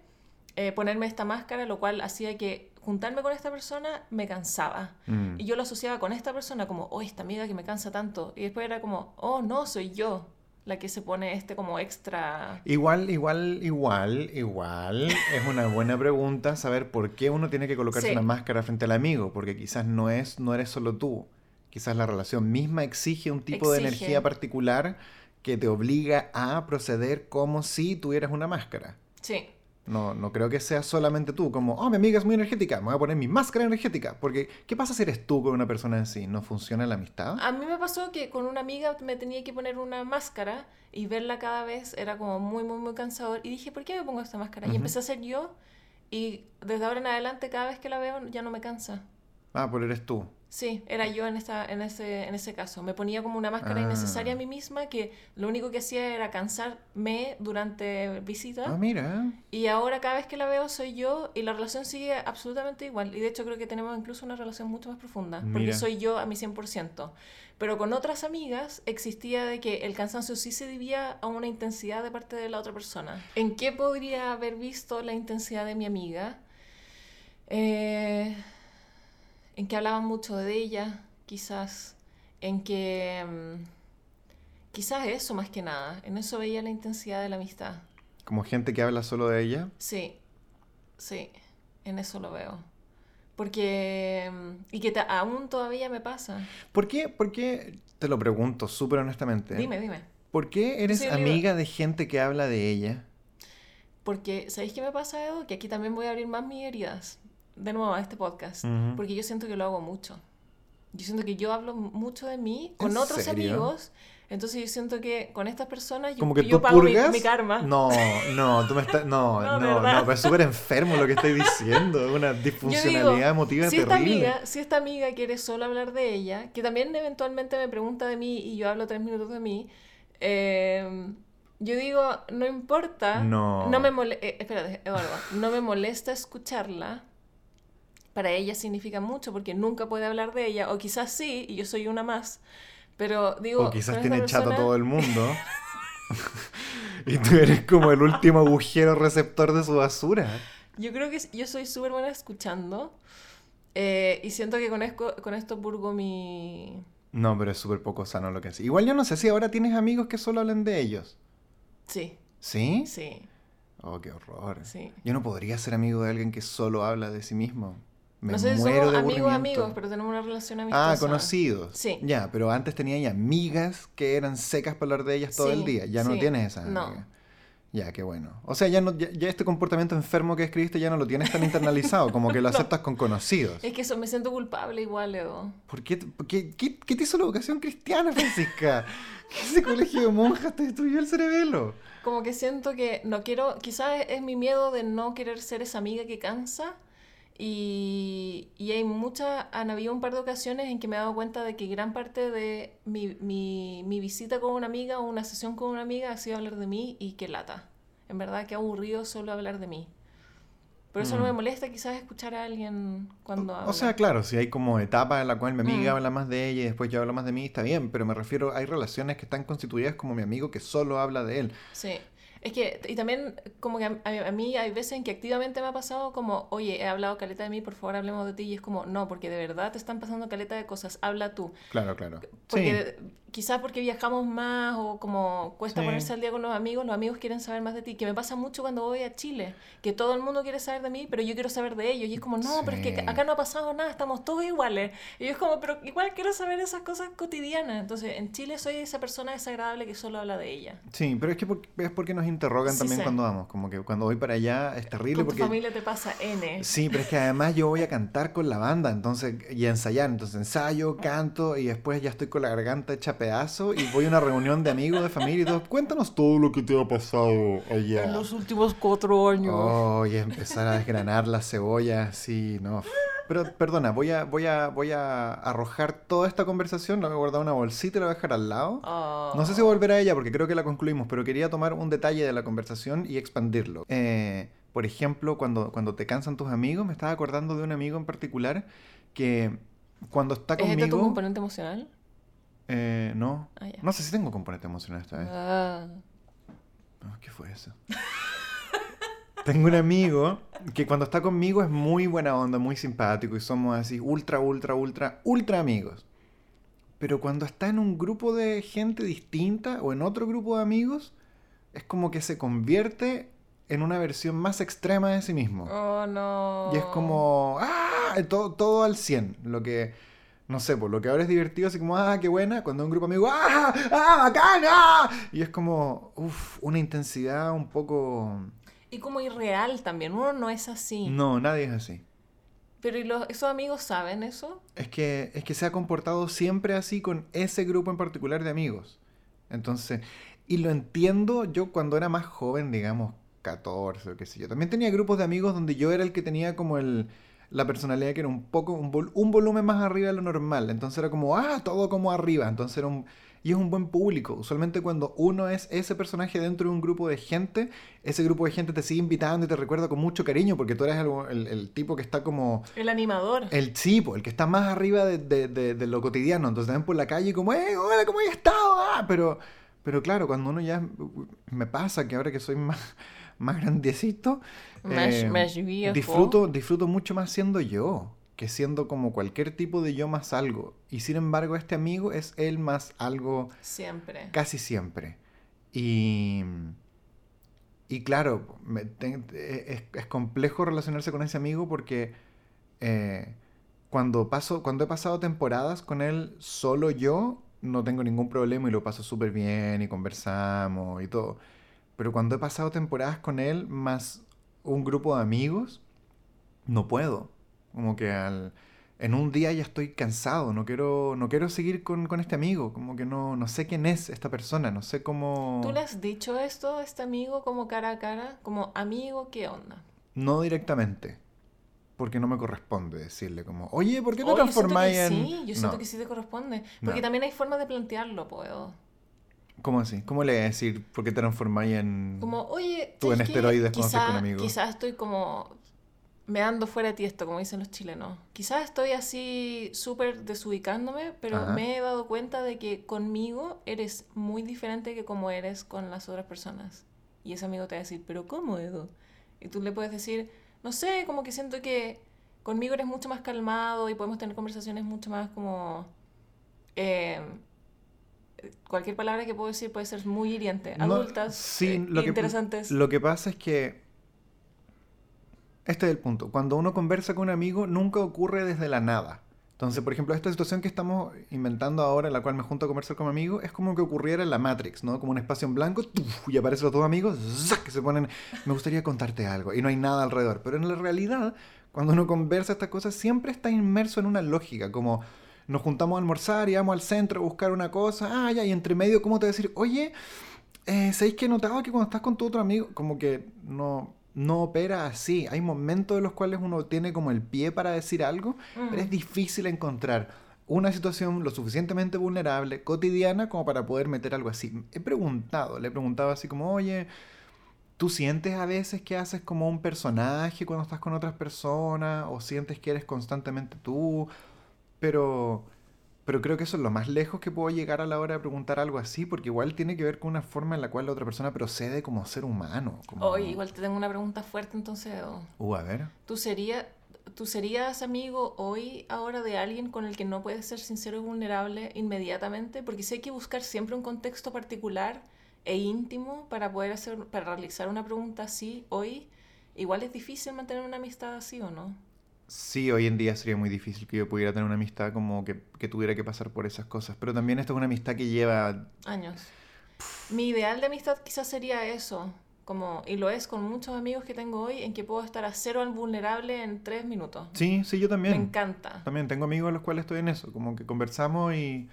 eh, ponerme esta máscara, lo cual hacía que juntarme con esta persona me cansaba. Mm. Y yo lo asociaba con esta persona como, oh, esta amiga que me cansa tanto. Y después era como, oh, no, soy yo la que se pone este como extra... Igual, igual, igual, igual. Es una buena pregunta saber por qué uno tiene que colocarse Sí. una máscara frente al amigo, porque quizás no es, no eres solo tú. Quizás la relación misma exige un tipo de Exige. energía particular que te obliga a proceder como si tuvieras una máscara. Sí, No, no creo que sea solamente tú, como, oh, mi amiga es muy energética, me voy a poner mi máscara energética. Porque, ¿qué pasa si eres tú con una persona así? ¿No funciona la amistad? A mí me pasó que con una amiga me tenía que poner una máscara y verla cada vez era como muy, muy, muy cansador. Y dije, ¿por qué me pongo esta máscara? Y empecé a ser yo y desde ahora en adelante cada vez que la veo ya no me cansa. Ah, pero eres tú. Sí, era yo en, esta, en, ese, en ese caso. Me ponía como una máscara Ah. innecesaria a mí misma que lo único que hacía era cansarme durante visitas. Ah, mira. Y ahora cada vez que la veo soy yo y la relación sigue absolutamente igual. Y de hecho creo que tenemos incluso una relación mucho más profunda. Porque Mira. soy yo a mi 100%. Pero con otras amigas existía de que el cansancio sí se debía a una intensidad de parte de la otra persona. ¿En qué podría haber visto la intensidad de mi amiga? Eh, en que hablaban mucho de ella, quizás. En que... mm, Quizás eso más que nada. En eso veía la intensidad de la amistad. Como gente que habla solo de ella. Sí, sí, en eso lo veo. Porque, mm, y que aún todavía me pasa. ¿Por qué? ¿Por qué? Te lo pregunto súper honestamente. Dime, dime. ¿Por qué eres Sí, amiga de gente que habla de ella? Porque, ¿sabéis qué me pasa, Edo? Que aquí también voy a abrir más mis heridas. De nuevo a este podcast. Ujú. Porque yo siento que lo hago mucho. Yo siento que yo hablo mucho de mí con ¿En otros serio? amigos. Entonces yo siento que con estas personas yo, Como que yo tú pago mi, purgas. mi karma. No, no, tú me estás. No, No, no, no, pero es súper enfermo lo que estoy diciendo. Una disfuncionalidad digo, emotiva si esta, terrible. amiga, si esta amiga quiere solo hablar de ella, que también eventualmente me pregunta de mí y yo hablo tres minutos de mí, eh, yo digo, no importa, No. me mole- eh, espérate, Eduardo, no me molesta escucharla. Para ella significa mucho porque nunca puede hablar de ella, o quizás sí, y yo soy una más, pero digo... O quizás tiene esta chato persona- todo el mundo. y tú eres como el último agujero receptor de su basura. Yo creo que yo soy súper buena escuchando eh, y siento que con, esco- con esto purgo mi... No, pero es súper poco sano lo que hace. Igual yo no sé si ahora tienes amigos que solo hablan de ellos. Sí, ¿Sí? sí, Oh, qué horror. sí. Yo no podría ser amigo de alguien que solo habla de sí mismo. Me no sé si muero somos amigos amigos, pero tenemos una relación amistosa. Ah, conocidos. Sí. Ya, pero antes tenía ya amigas que eran secas para hablar de ellas todo Sí, el día. Ya no sí. tienes esas No. amigas. Ya, qué bueno. O sea, ya, no, ya, ya este comportamiento enfermo que escribiste ya no lo tienes tan internalizado, como que lo No. aceptas con conocidos. Es que eso me siento culpable igual, Leo. ¿Por qué, por qué, qué, qué te hizo la educación cristiana, Francisca? ¿Qué ese colegio de monjas te destruyó el cerebelo? Como que siento que no quiero, quizás es mi miedo de no querer ser esa amiga que cansa. Y, y hay muchas, han habido un par de ocasiones en que me he dado cuenta de que gran parte de mi, mi, mi visita con una amiga o una sesión con una amiga ha sido hablar de mí y que lata. En verdad, que aburrido solo hablar de mí. Por eso no me Mm. molesta quizás escuchar a alguien cuando habla. O sea, claro, si hay como etapas en la cual mi amiga Mm. habla más de ella y después yo hablo más de mí, está bien, pero me refiero, hay relaciones que están constituidas como mi amigo que solo habla de él. Sí. Es que, y también como que a, a- mí hay veces en que activamente me ha pasado como, oye, he hablado caleta de mí, por favor hablemos de ti, y es como, no, porque de verdad te están pasando caleta de cosas, habla tú. Claro, claro. Porque quizás porque viajamos más o como cuesta Sí. ponerse al día con los amigos, los amigos quieren saber más de ti, que me pasa mucho cuando voy a Chile, que todo el mundo quiere saber de mí, pero yo quiero saber de ellos, y es como, no, pero es que Sí. acá no ha pasado nada, estamos todos iguales. Y yo es como, pero igual quiero saber esas cosas cotidianas. Entonces, en Chile soy esa persona desagradable que solo habla de ella. Sí, pero es que por- es porque nos interrogan Sí también sé. cuando vamos, como que cuando voy para allá es terrible Con tu porque... familia te pasa N. Sí, pero es que además yo voy a cantar con la banda, entonces, y a ensayar, entonces ensayo, canto, y después ya estoy con la garganta hecha pedazo, y voy a una reunión de amigos, de familia, y todo, cuéntanos todo lo que te ha pasado allá. En los últimos cuatro años. Oh, y empezar a desgranar la cebolla, sí, no. Pero perdona, voy a, voy a, voy a arrojar toda esta conversación, la voy a guardar en una bolsita y la voy a dejar al lado. Oh. No sé si volver a ella porque creo que la concluimos, pero quería tomar un detalle de la conversación y expandirlo. Eh, por ejemplo, cuando, cuando te cansan tus amigos, me estaba acordando de un amigo en particular que cuando está ¿Es este tu conmigo... componente emocional? eh, no, Ah, no sé si tengo componente emocional esta vez. Ah. Ah, ¿Qué fue eso? Tengo un amigo que cuando está conmigo es muy buena onda, muy simpático y somos así ultra, ultra, ultra, ultra amigos. Pero cuando está en un grupo de gente distinta o en otro grupo de amigos, es como que se convierte en una versión más extrema de sí mismo. Oh, no. Y es como, ¡ah! Todo, todo al 100. Lo que, no sé, por lo que ahora es divertido, así como, ¡ah, qué buena! Cuando un grupo de amigos, ¡ah! ¡ah, bacán! ¡ah! Y es como, uff, una intensidad un poco... Y como irreal también. Uno no es así. No, nadie es así. Pero ¿y los, esos amigos saben eso? Es que, es que se ha comportado siempre así con ese grupo en particular de amigos. Entonces, y lo entiendo yo cuando era más joven, digamos, 14 o qué sé yo. También tenía grupos de amigos donde yo era el que tenía como el, la personalidad que era un poco, un, vol- un volumen más arriba de lo normal. Entonces era como, ah, todo como arriba. Entonces era un... Y es un buen público. Usualmente cuando uno es ese personaje dentro de un grupo de gente, ese grupo de gente te sigue invitando y te recuerda con mucho cariño porque tú eres el, el- el tipo que está como... El animador. El tipo, el que está más arriba de, de- de- de lo cotidiano. Entonces te ven por la calle y como, ¡eh, hola, cómo has estado! Ah, pero, pero claro, cuando uno ya me pasa que ahora que soy más, más grandecito, Más- eh, más viejo. disfruto, disfruto mucho más siendo yo que siendo como cualquier tipo de yo más algo. Y sin embargo, este amigo es él más algo Siempre. casi siempre. Y, y claro, me- es, es complejo relacionarse con ese amigo porque eh, cuando, paso, cuando he pasado temporadas con él solo yo, no tengo ningún problema y lo paso súper bien y conversamos y todo. Pero cuando he pasado temporadas con él más un grupo de amigos, no puedo. Como que al, en un día ya estoy cansado, no quiero, no quiero seguir con, con este amigo, como que no, no sé quién es esta persona, no sé cómo... ¿Tú le has dicho esto a este amigo como cara a cara? Como amigo, ¿qué onda? No directamente, porque no me corresponde decirle como, oye, ¿por qué te Oh, transformáis en...? Sí, yo siento No. que sí te corresponde. Porque No. también hay formas de plantearlo, puedo. ¿Cómo así? ¿Cómo le voy a decir por qué te transformáis en...? Como, oye, Tú en esteroides cuando estás Quizá- con amigos. Quizás estoy como me ando fuera de tiesto, como dicen los chilenos. Quizás estoy así súper desubicándome, pero Ajá. me he dado cuenta de que conmigo eres muy diferente que como eres con las otras personas. Y ese amigo te va a decir, pero ¿cómo, Edo? Y tú le puedes decir, no sé, como que siento que conmigo eres mucho más calmado y podemos tener conversaciones mucho más como... eh, cualquier palabra que puedo decir puede ser muy hiriente. No, Adultas, sí, eh, lo que- interesantes. Lo que pasa es que. Este es el punto. Cuando uno conversa con un amigo, nunca ocurre desde la nada. Entonces, por ejemplo, esta situación que estamos inventando ahora, en la cual me junto a conversar con mi amigo, es como que ocurriera en la Matrix, ¿no? Como un espacio en blanco, y aparecen los dos amigos, ¡zac! que se ponen, me gustaría contarte algo, y no hay nada alrededor. Pero en la realidad, cuando uno conversa estas cosas, siempre está inmerso en una lógica, como nos juntamos a almorzar y vamos al centro a buscar una cosa, ah, ya, y entre medio, ¿cómo te decir? Oye, eh, ¿sabéis que he notado que cuando estás con tu otro amigo, como que no no opera así. Hay momentos en los cuales uno tiene como el pie para decir algo, pero es difícil encontrar una situación lo suficientemente vulnerable, cotidiana, como para poder meter algo así. He preguntado, le he preguntado así como, oye, ¿tú sientes a veces que haces como un personaje cuando estás con otras personas? ¿O sientes que eres constantemente tú? Pero pero creo que eso es lo más lejos que puedo llegar a la hora de preguntar algo así, porque igual tiene que ver con una forma en la cual la otra persona procede como ser humano. Como... Oye, igual te tengo una pregunta fuerte entonces. Uh, a ver. ¿Tú, sería, ¿Tú serías amigo hoy, ahora, de alguien con el que no puedes ser sincero y vulnerable inmediatamente? Porque sé que buscar siempre un contexto particular e íntimo para poder hacer, para realizar una pregunta así hoy. Igual es difícil mantener una amistad así o no. Sí, hoy en día sería muy difícil que yo pudiera tener una amistad como que, que tuviera que pasar por esas cosas. Pero también esto es una amistad que lleva... Años. Mi ideal de amistad quizás sería eso. Como, y lo es con muchos amigos que tengo hoy, en que puedo estar a cero al vulnerable en tres minutos. Sí, sí, yo también. Me encanta. También tengo amigos a los cuales estoy en eso. Como que conversamos y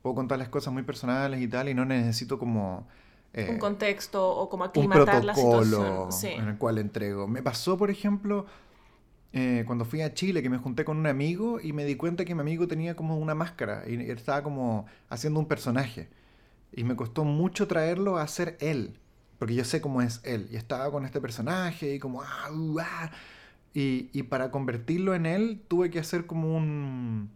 puedo contarles cosas muy personales y tal, y no necesito como... Eh, un contexto o como aclimatar la situación. Sí. en el cual entrego. Me pasó, por ejemplo eh, cuando fui a Chile, que me junté con un amigo y me di cuenta que mi amigo tenía como una máscara y estaba como haciendo un personaje. Y me costó mucho traerlo a ser él, porque yo sé cómo es él. Y estaba con este personaje y como... Ah, uh, ah. Y, y, para convertirlo en él tuve que hacer como un,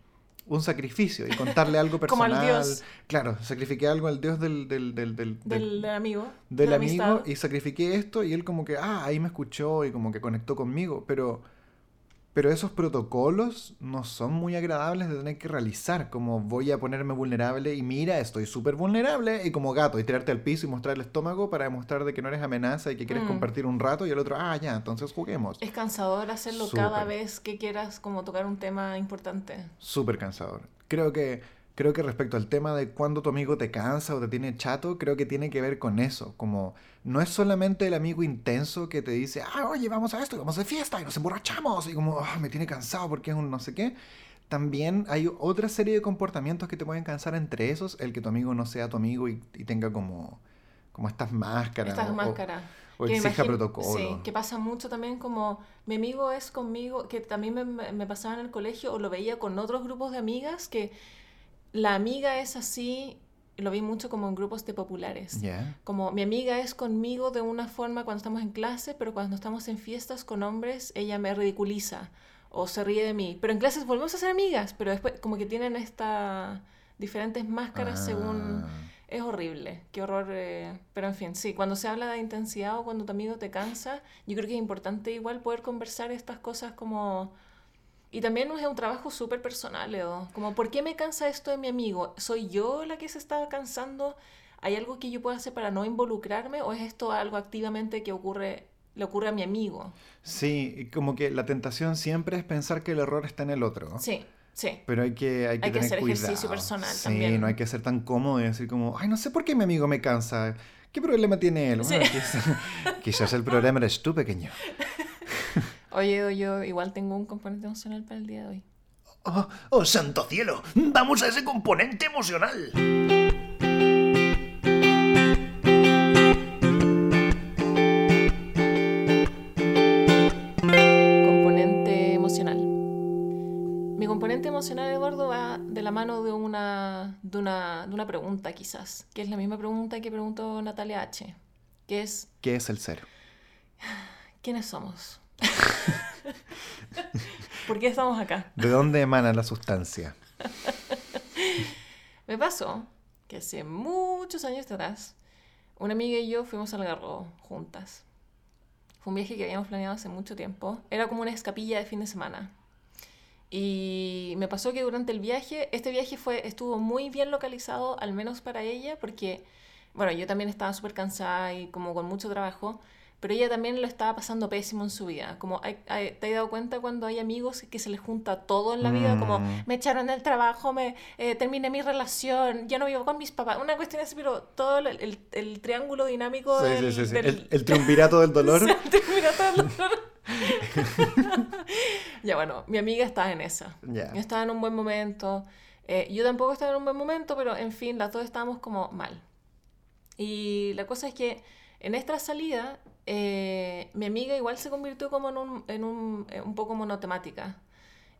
un sacrificio y contarle algo personal. como al dios. Claro, sacrifiqué algo al dios del... Del, del, del, del amigo. Del amigo y sacrifiqué esto y él como que, ah, ahí me escuchó y como que conectó conmigo, pero pero esos protocolos no son muy agradables de tener que realizar, como voy a ponerme vulnerable y mira, estoy súper vulnerable, y como gato, y tirarte al piso y mostrar el estómago para demostrar de que no eres amenaza y que quieres mm. compartir un rato, y el otro, ah, ya, entonces juguemos. Es cansador hacerlo cada vez que quieras como tocar un tema importante. Súper cansador. Creo que creo que respecto al tema de cuando tu amigo te cansa o te tiene chato, creo que tiene que ver con eso. Como no es solamente el amigo intenso que te dice, ah, oye, vamos a esto, vamos de fiesta y nos emborrachamos y como, ah, me tiene cansado porque es un no sé qué. También hay otra serie de comportamientos que te pueden cansar entre esos, el que tu amigo no sea tu amigo y, tenga como, como estas máscaras. Estas máscaras. O, exija protocolo. Sí, que pasa mucho también como mi amigo es conmigo, que también me, me pasaba en el colegio o lo veía con otros grupos de amigas que la amiga es así, lo vi mucho como en grupos de populares. Como mi amiga es conmigo de una forma cuando estamos en clase, pero cuando estamos en fiestas con hombres, ella me ridiculiza o se ríe de mí. Pero en clases volvemos a ser amigas, pero después como que tienen estas diferentes máscaras según... Ah. Es horrible, qué horror. Eh, pero en fin, sí, cuando se habla de intensidad o cuando tu amigo te cansa, yo creo que es importante igual poder conversar estas cosas como y también es un trabajo súper personal, Leo. Como, ¿por qué me cansa esto de mi amigo? ¿Soy yo la que se está cansando? ¿Hay algo que yo pueda hacer para no involucrarme? ¿O es esto algo activamente que ocurre, le ocurre a mi amigo? Sí, como que la tentación siempre es pensar que el error está en el otro. Sí. Sí. Pero hay que, hay que, hay que hacer ejercicio personal sí, también. no hay que ser tan cómodo y decir como, ay, no sé por qué mi amigo me cansa. ¿Qué problema tiene él? quizás, quizás el problema eres tú, pequeño. Oye, yo igual tengo un componente emocional para el día de hoy. Oh, oh, santo cielo! ¡Vamos a ese componente emocional! Componente emocional. Mi componente emocional, Eduardo, va de la mano de una, de una, de una pregunta, quizás, que es la misma pregunta que preguntó Natalia H., que es... ¿Qué es el ser? ¿Quiénes somos? ¿Por qué estamos acá? ¿De dónde emana la sustancia? Me pasó que hace muchos años atrás, una amiga y yo fuimos al Garro juntas. Fue un viaje que habíamos planeado hace mucho tiempo. Era como una escapilla de fin de semana. Y me pasó que durante el viaje, este viaje fue, estuvo muy bien localizado, al menos para ella, porque, bueno, yo también estaba súper cansada y como con mucho trabajo, pero ella también lo estaba pasando pésimo en su vida. Como hay- hay- te has dado cuenta cuando hay amigos que se les junta todo en la vida, como Mm. me echaron del trabajo, me eh, terminé mi relación, ya no vivo con mis papás, una cuestión así, pero todo el, el- el triángulo dinámico Sí, del, sí, sí, del- El, el triunvirato del dolor. Sí, mira todo el dolor. ya bueno, mi amiga estaba en esa. Ya. Estaba en un buen momento. Eh, yo tampoco estaba en un buen momento, pero en fin, las dos estábamos como mal. Y la cosa es que en esta salida, eh, mi amiga igual se convirtió como en un, en un, eh, un poco monotemática.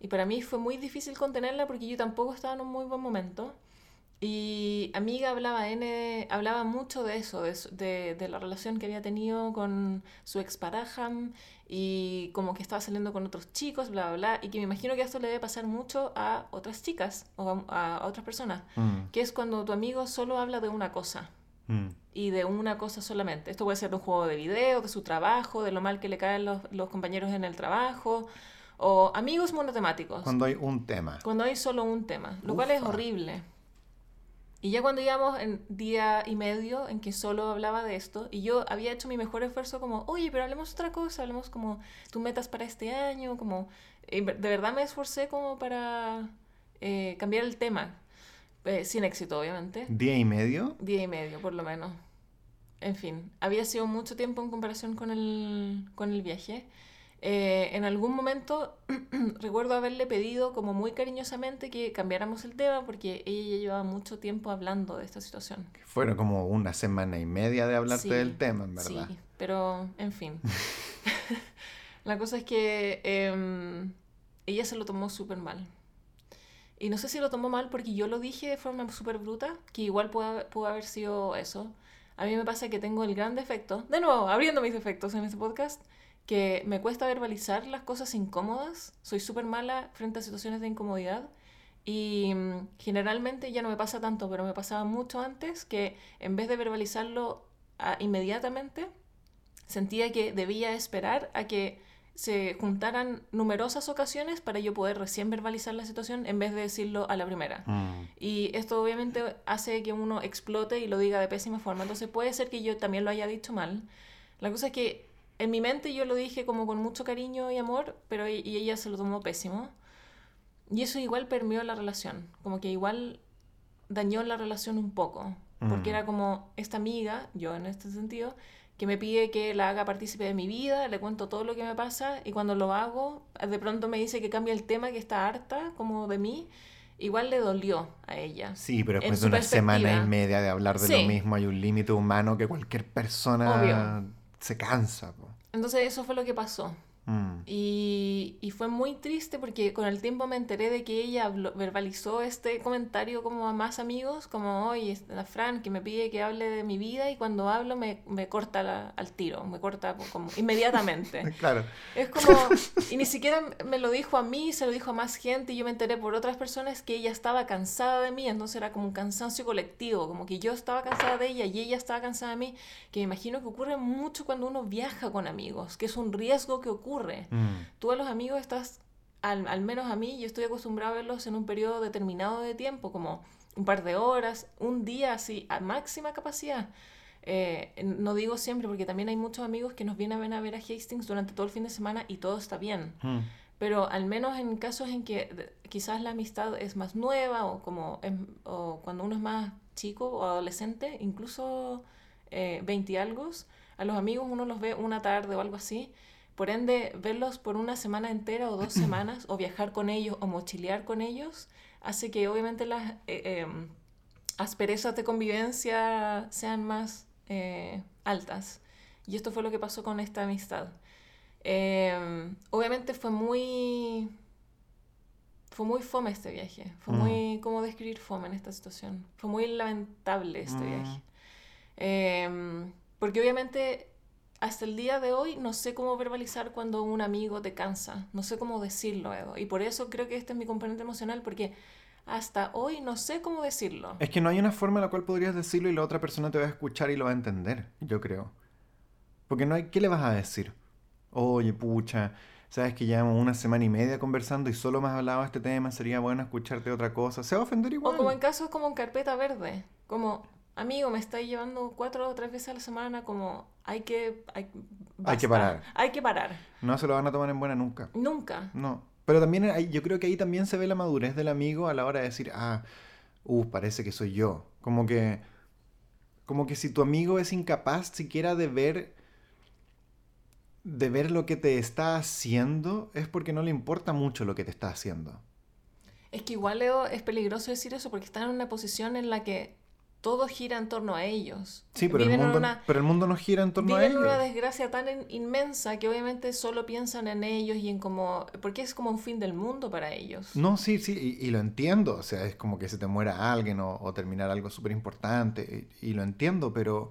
Y para mí fue muy difícil contenerla porque yo tampoco estaba en un muy buen momento. Y amiga hablaba, N, hablaba mucho de eso, de, de, de la relación que había tenido con su expareja y como que estaba saliendo con otros chicos, bla, bla, bla. Y que me imagino que esto le debe pasar mucho a otras chicas o a, a otras personas. Mm, Que es cuando tu amigo solo habla de una cosa mm. Y de una cosa solamente. Esto puede ser de un juego de video, de su trabajo, de lo mal que le caen los, los compañeros en el trabajo, o amigos monotemáticos, Cuando hay un tema. cuando hay solo un tema, lo cual es Ufa. horrible. Y ya cuando íbamos en día y medio en que solo hablaba de esto, y yo había hecho mi mejor esfuerzo como, oye, pero hablemos otra cosa, hablemos como tus metas para este año, como, y de verdad me esforcé como para eh, cambiar el tema, Eh, sin éxito, obviamente. ¿Día y medio? Día y medio, por lo menos. En fin, había sido mucho tiempo en comparación con el, con el viaje. Eh, en algún momento recuerdo haberle pedido como muy cariñosamente que cambiáramos el tema porque ella ya llevaba mucho tiempo hablando de esta situación. Fueron como una semana y media de hablarte Sí, del tema, en verdad. Sí, pero en fin. La cosa es que em, ella se lo tomó súper mal. Y no sé si lo tomó mal porque yo lo dije de forma súper bruta, que igual pudo, pudo haber sido eso. A mí me pasa que tengo el gran defecto, de nuevo, abriendo mis defectos en este podcast, que me cuesta verbalizar las cosas incómodas. Soy súper mala frente a situaciones de incomodidad. Y mm, generalmente ya no me pasa tanto, pero me pasaba mucho antes que en vez de verbalizarlo ah, inmediatamente, sentía que debía esperar a que se juntaran numerosas ocasiones para yo poder recién verbalizar la situación en vez de decirlo a la primera. Mm. Y esto obviamente hace que uno explote y lo diga de pésima forma. Entonces puede ser que yo también lo haya dicho mal. La cosa es que en mi mente yo lo dije como con mucho cariño y amor, pero e- y ella se lo tomó pésimo. Y eso igual permeó la relación. Como que igual dañó la relación un poco. Porque Mm. era como esta amiga, yo en este sentido, que me pide que la haga partícipe de mi vida, le cuento todo lo que me pasa y cuando lo hago, de pronto me dice que cambia el tema, que está harta como de mí, igual le dolió a ella. Sí, pero después de una semana y media de hablar de Sí. lo mismo, hay un límite humano que cualquier persona Obvio. se cansa. po. Entonces eso fue lo que pasó. Mm. Y, y fue muy triste porque con el tiempo me enteré de que ella habló- verbalizó este comentario como a más amigos, como, oye, la Fran que me pide que hable de mi vida y cuando hablo me, me corta la- al tiro, me corta como inmediatamente. Claro. Es como, y ni siquiera me lo dijo a mí, se lo dijo a más gente y yo me enteré por otras personas que ella estaba cansada de mí, entonces era como un cansancio colectivo, como que yo estaba cansada de ella y ella estaba cansada de mí, que me imagino que ocurre mucho cuando uno viaja con amigos, que es un riesgo que ocurre. Mm. Tú a los amigos estás, al, al menos a mí, yo estoy acostumbrado a verlos en un periodo determinado de tiempo, como un par de horas, un día así, a máxima capacidad. Eh, no digo siempre, porque también hay muchos amigos que nos vienen a ver a Hastings durante todo el fin de semana y todo está bien. Mm. Pero al menos en casos en que quizás la amistad es más nueva o, como em- o cuando uno es más chico o adolescente, incluso eh, 20 y algo, a los amigos uno los ve una tarde o algo así. Por ende, verlos por una semana entera o dos semanas, o viajar con ellos o mochilear con ellos, hace que obviamente las eh, em, asperezas de convivencia sean más eh, altas. Y esto fue lo que pasó con esta amistad. Eh, obviamente fue muy. Fue muy fome este viaje. Fue Mm. muy. ¿Cómo describir fome en esta situación? Fue muy lamentable este Mm. viaje. Eh, porque obviamente hasta el día de hoy no sé cómo verbalizar cuando un amigo te cansa. No sé cómo decirlo, Edo. Y por eso creo que este es mi componente emocional, porque hasta hoy no sé cómo decirlo. Es que no hay una forma en la cual podrías decirlo y la otra persona te va a escuchar y lo va a entender, yo creo. Porque no hay, ¿qué le vas a decir? Oye, pucha, sabes que llevamos una semana y media conversando y solo me has hablado de este tema, sería bueno escucharte otra cosa. Se va a ofender igual. O como en casos como en carpeta verde. Como, amigo, me estáis llevando cuatro o tres veces a la semana, como hay que... Hay, Hay que parar. Hay que parar. No se lo van a tomar en buena nunca. Nunca. No. Pero también hay- yo creo que ahí también se ve la madurez del amigo a la hora de decir, ah, uh, parece que soy yo. Como que, como que si tu amigo es incapaz siquiera de ver, de ver lo que te está haciendo, es porque no le importa mucho lo que te está haciendo. Es que igual, Leo, es peligroso decir eso porque están en una posición en la que todo gira en torno a ellos. Sí, pero el, Viven mundo, una- pero el mundo no gira en torno a Viven ellos. una desgracia tan in- inmensa que obviamente solo piensan en ellos y en como... Porque es como un fin del mundo para ellos. No, sí, sí, y, y lo entiendo. O sea, es como que se te muera alguien o, o terminar algo súper importante. Y, y lo entiendo, pero.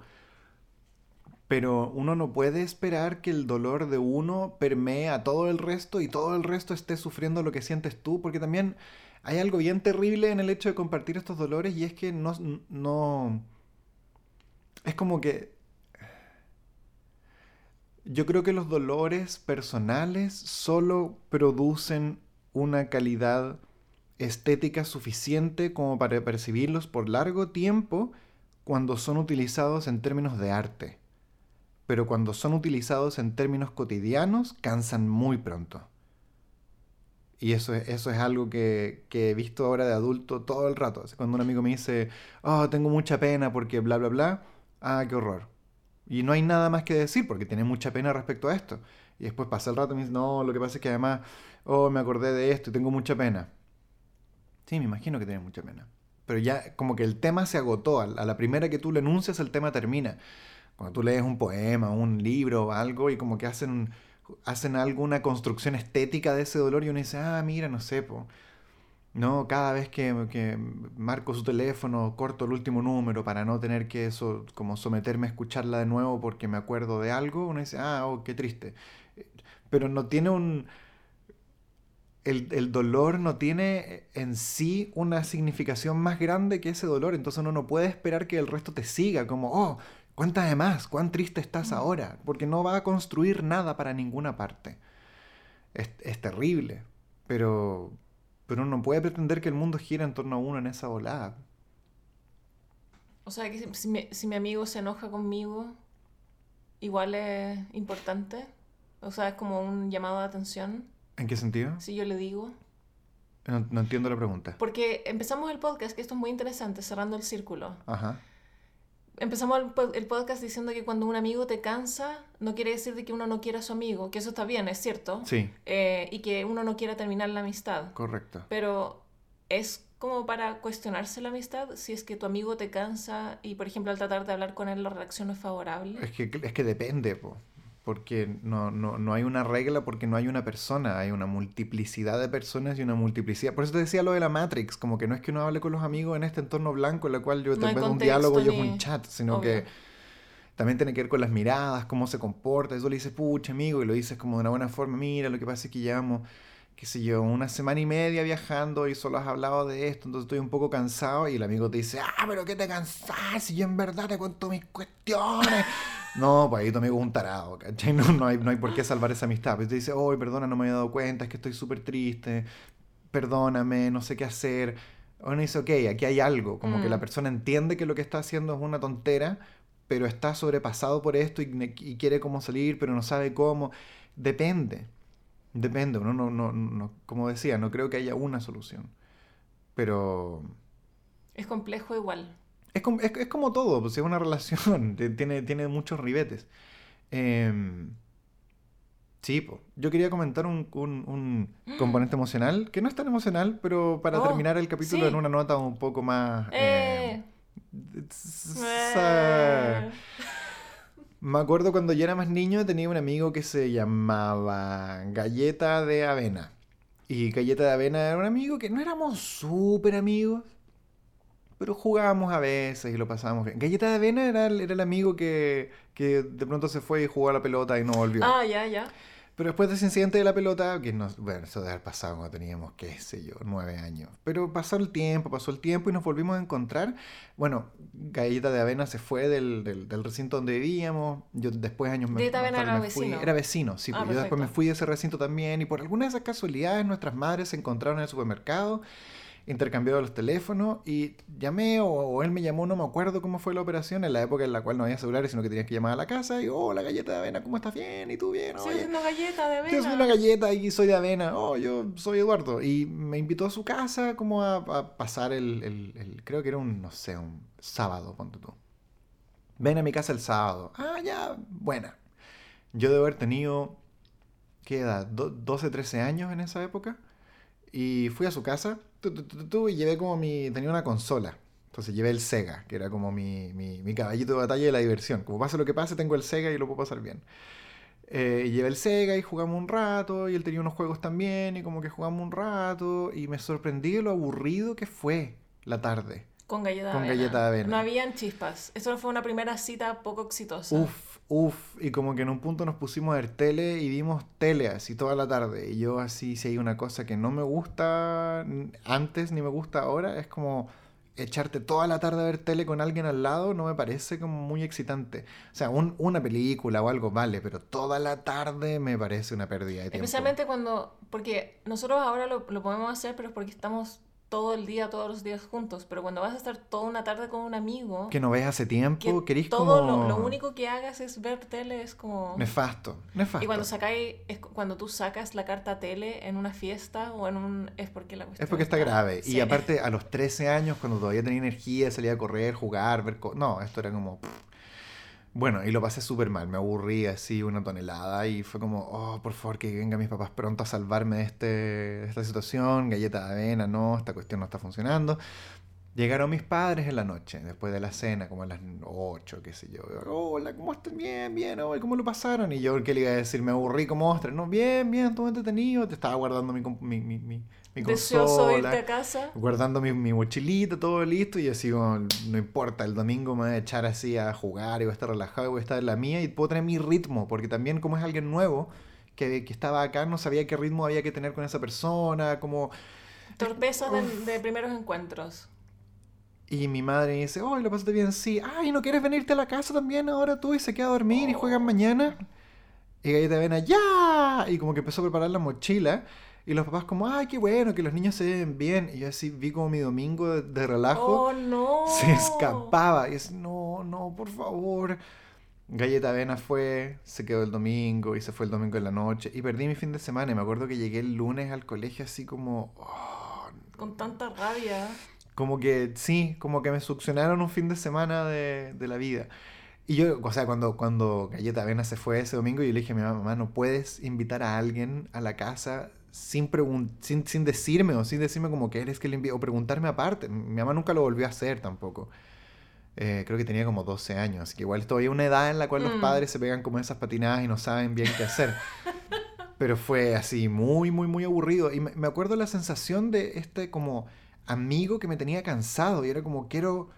Pero uno no puede esperar que el dolor de uno permee a todo el resto y todo el resto esté sufriendo lo que sientes tú, porque también hay algo bien terrible en el hecho de compartir estos dolores y es que no. es como que. Yo creo que los dolores personales solo producen una calidad estética suficiente como para percibirlos por largo tiempo cuando son utilizados en términos de arte. Pero cuando son utilizados en términos cotidianos, cansan muy pronto. Y eso es, eso es algo que, que he visto ahora de adulto todo el rato. Cuando un amigo me dice, oh, tengo mucha pena porque bla, bla, bla, ah, qué horror. Y no hay nada más que decir porque tiene mucha pena respecto a esto. Y después pasa el rato y me dice, no, lo que pasa es que además, oh, me acordé de esto y tengo mucha pena. Sí, me imagino que tienes mucha pena. Pero ya como que el tema se agotó. A la primera que tú le enuncias, el tema termina. Cuando tú lees un poema, un libro algo y como que hacen, hacen alguna construcción estética de ese dolor y uno dice, ah, mira, no sé. No, cada vez que, que marco su teléfono, corto el último número para no tener que eso, como someterme a escucharla de nuevo porque me acuerdo de algo, uno dice, ah, oh, qué triste. Pero no tiene un... El, el dolor no tiene en sí una significación más grande que ese dolor, entonces uno no puede esperar que el resto te siga, como, oh, cuéntame más, cuán triste estás ahora, porque no va a construir nada para ninguna parte. Es, es terrible, pero, pero uno no puede pretender que el mundo gira en torno a uno en esa volada. O sea, que si, si mi, si mi amigo se enoja conmigo, igual es importante. O sea, es como un llamado de atención, ¿En qué sentido? si yo le digo. No, no entiendo la pregunta. Porque empezamos el podcast, que esto es muy interesante, cerrando el círculo. Ajá. Empezamos el, el podcast diciendo que cuando un amigo te cansa, no quiere decir de que uno no quiera a su amigo, que eso está bien, es cierto. Sí, Eh, y que uno no quiera terminar la amistad. correcto. Pero es como para cuestionarse la amistad si es que tu amigo te cansa y, por ejemplo, al tratar de hablar con él la reacción no es favorable. Es que, es que depende, po. Porque no, no, no hay una regla, porque no hay una persona, hay una multiplicidad de personas y una multiplicidad. Por eso te decía lo de la Matrix, como que no es que uno hable con los amigos en este entorno blanco en el cual yo No te un diálogo y es ni- un chat, sino Obvio. que también tiene que ver con las miradas, cómo se comporta. Eso le dices, pucha, amigo, y lo dices como de una buena forma. Mira, lo que pasa es que llevamos, qué sé yo, una semana y media viajando y solo has hablado de esto, entonces estoy un poco cansado. Y el amigo te dice, ah, pero ¿qué te cansás? Si yo en verdad te cuento mis cuestiones. No, pues ahí tu amigo es un tarado, ¿cachai? No, no, hay, no hay por qué salvar esa amistad. Pues te dice, oh, perdona, no me había dado cuenta, es que estoy súper triste, perdóname, no sé qué hacer. Uno dice, ok, aquí hay algo, como que la Mm. persona entiende que lo que está haciendo es una tontera, pero está sobrepasado por esto y quiere cómo salir, pero no sabe cómo. Depende, depende. Uno no, no, no, como decía, no creo que haya una solución. Pero Es complejo igual. es, com- es, es como todo, pues es una relación, tiene, tiene muchos ribetes. Em, sí, po. yo quería comentar un, un- un componente emocional, que no es tan emocional, pero para Oh, terminar el capítulo sí. en una nota un poco más... ¡Eh! em, Eh. Me acuerdo cuando yo era más niño tenía un amigo que se llamaba Galleta de Avena. Y Galleta de Avena era un amigo que no éramos súper amigos, pero jugábamos a veces y lo pasábamos bien. Galleta de Avena era el, era el amigo que, que de pronto se fue y jugó a la pelota y no volvió. Ah, ya, ya. Pero después de ese incidente de la pelota, que nos, bueno, eso debe haber pasado cuando teníamos, qué sé yo, nueve años. Pero pasó el tiempo, pasó el tiempo y nos volvimos a encontrar. Bueno, Galleta de Avena se fue del, del, del recinto donde vivíamos. Yo después años me, Galleta de más Avena tarde era me fui. vecino. Era vecino, sí. Ah, pues yo después me fui de ese recinto también. Y por alguna de esas casualidades nuestras madres se encontraron en el supermercado. Intercambiado los teléfonos y llamé o, o él me llamó, no me acuerdo cómo fue la operación, en la época en la cual no había celulares, sino que tenías que llamar a la casa y, oh, la galleta de avena, ¿cómo estás? Bien, ¿y tú bien? Estoy Oye, haciendo galleta de Yo soy una avena. galleta y soy de avena. Oh, yo soy Eduardo. Y me invitó a su casa como a, a pasar el, el- el- Creo que era un, no sé, un sábado, ponte tú. Ven a mi casa el sábado. Ah, ya, buena. Yo debo haber tenido, ¿qué edad? Do- 12, 13 años en esa época. Y fui a su casa tu, tu, y llevé como mi... Tenía una consola. Entonces llevé el Sega, que era como mi, mi, mi caballito de batalla de la diversión. Como pase lo que pase, tengo el Sega y lo puedo pasar bien. Eh, llevé el Sega y jugamos un rato, y él tenía unos juegos también, y como que jugamos un rato, y me sorprendí de lo aburrido que fue la tarde. Con galleta de Con avena. galleta de avena. No habían chispas. Esto fue una primera cita poco exitosa. Uf, uf, y como que en un punto nos pusimos a ver tele y vimos tele así toda la tarde. Y yo así, si hay una cosa que no me gusta antes ni me gusta ahora, es como echarte toda la tarde a ver tele con alguien al lado, no me parece como muy excitante. O sea, un- una película o algo vale, pero toda la tarde me parece una pérdida de tiempo. Especialmente cuando, porque nosotros ahora lo, lo podemos hacer, pero es porque estamos todo el día, todos los días juntos. Pero cuando vas a estar toda una tarde con un amigo, Que no ves hace tiempo, que todo como... lo, lo único que hagas es ver tele, es como... Nefasto, nefasto. Y cuando sacáis, es cu- cuando tú sacas la carta tele en una fiesta o en un... es porque la cuestión Es porque está grave. sí. Y aparte, a los 13 años, cuando todavía tenía energía, salía a correr, jugar, ver... co- No, esto era como... pff. Bueno, y lo pasé súper mal. Me aburrí así una tonelada y fue como, oh, por favor, que vengan mis papás pronto a salvarme de, este, esta situación. Galleta de avena, no, esta cuestión no está funcionando. Llegaron mis padres en la noche, después de la cena, como a las 8, qué sé yo. Hola, ¿cómo están? Bien, bien, ¿cómo lo pasaron? Y yo, ¿qué le iba a decir? Me aburrí como ostra. No, bien, bien, todo entretenido. Te estaba guardando mi, mi, mi, mi, Deseoso de irte consola a casa. guardando mi, mi mochilita, todo listo, y así como, no importa, el domingo me voy a echar así a jugar y voy a estar relajado y voy a estar en la mía y puedo tener mi ritmo, porque también como es alguien nuevo que, que estaba acá, no sabía qué ritmo había que tener con esa persona, como... Torpezas de, de primeros encuentros. Y mi madre dice, oh, lo pasaste bien, sí. Ay, ¿no quieres venirte a la casa también ahora tú y se queda a dormir y juegan mañana? Y Galleta Avena, ¡ya! Y como que empezó a preparar la mochila. Y los papás como, ay, qué bueno, que los niños se ven bien. Y yo así vi como mi domingo de, de relajo ¡Oh, no! se escapaba. Y es, no, no, por favor. Galleta Avena fue, se quedó el domingo y se fue el domingo en la noche. Y perdí mi fin de semana. Y me acuerdo que llegué el lunes al colegio así como... oh, Con tanta rabia. como que sí, como que me succionaron un fin de semana de, de la vida. Y yo, o sea, cuando, cuando Galleta Avena se fue ese domingo, yo le dije a mi mamá, mamá, no puedes invitar a alguien a la casa sin, sin, sin decirme o sin decirme como que eres que le envío, o preguntarme aparte. Mi mamá nunca lo volvió a hacer tampoco. Eh, creo que tenía como 12 años, así que igual es todavía una edad en la cual los Mm. padres se pegan como esas patinadas y no saben bien qué hacer. Pero fue así, muy, muy, muy aburrido. Y me, me acuerdo la sensación de este como amigo que me tenía cansado y era como, quiero,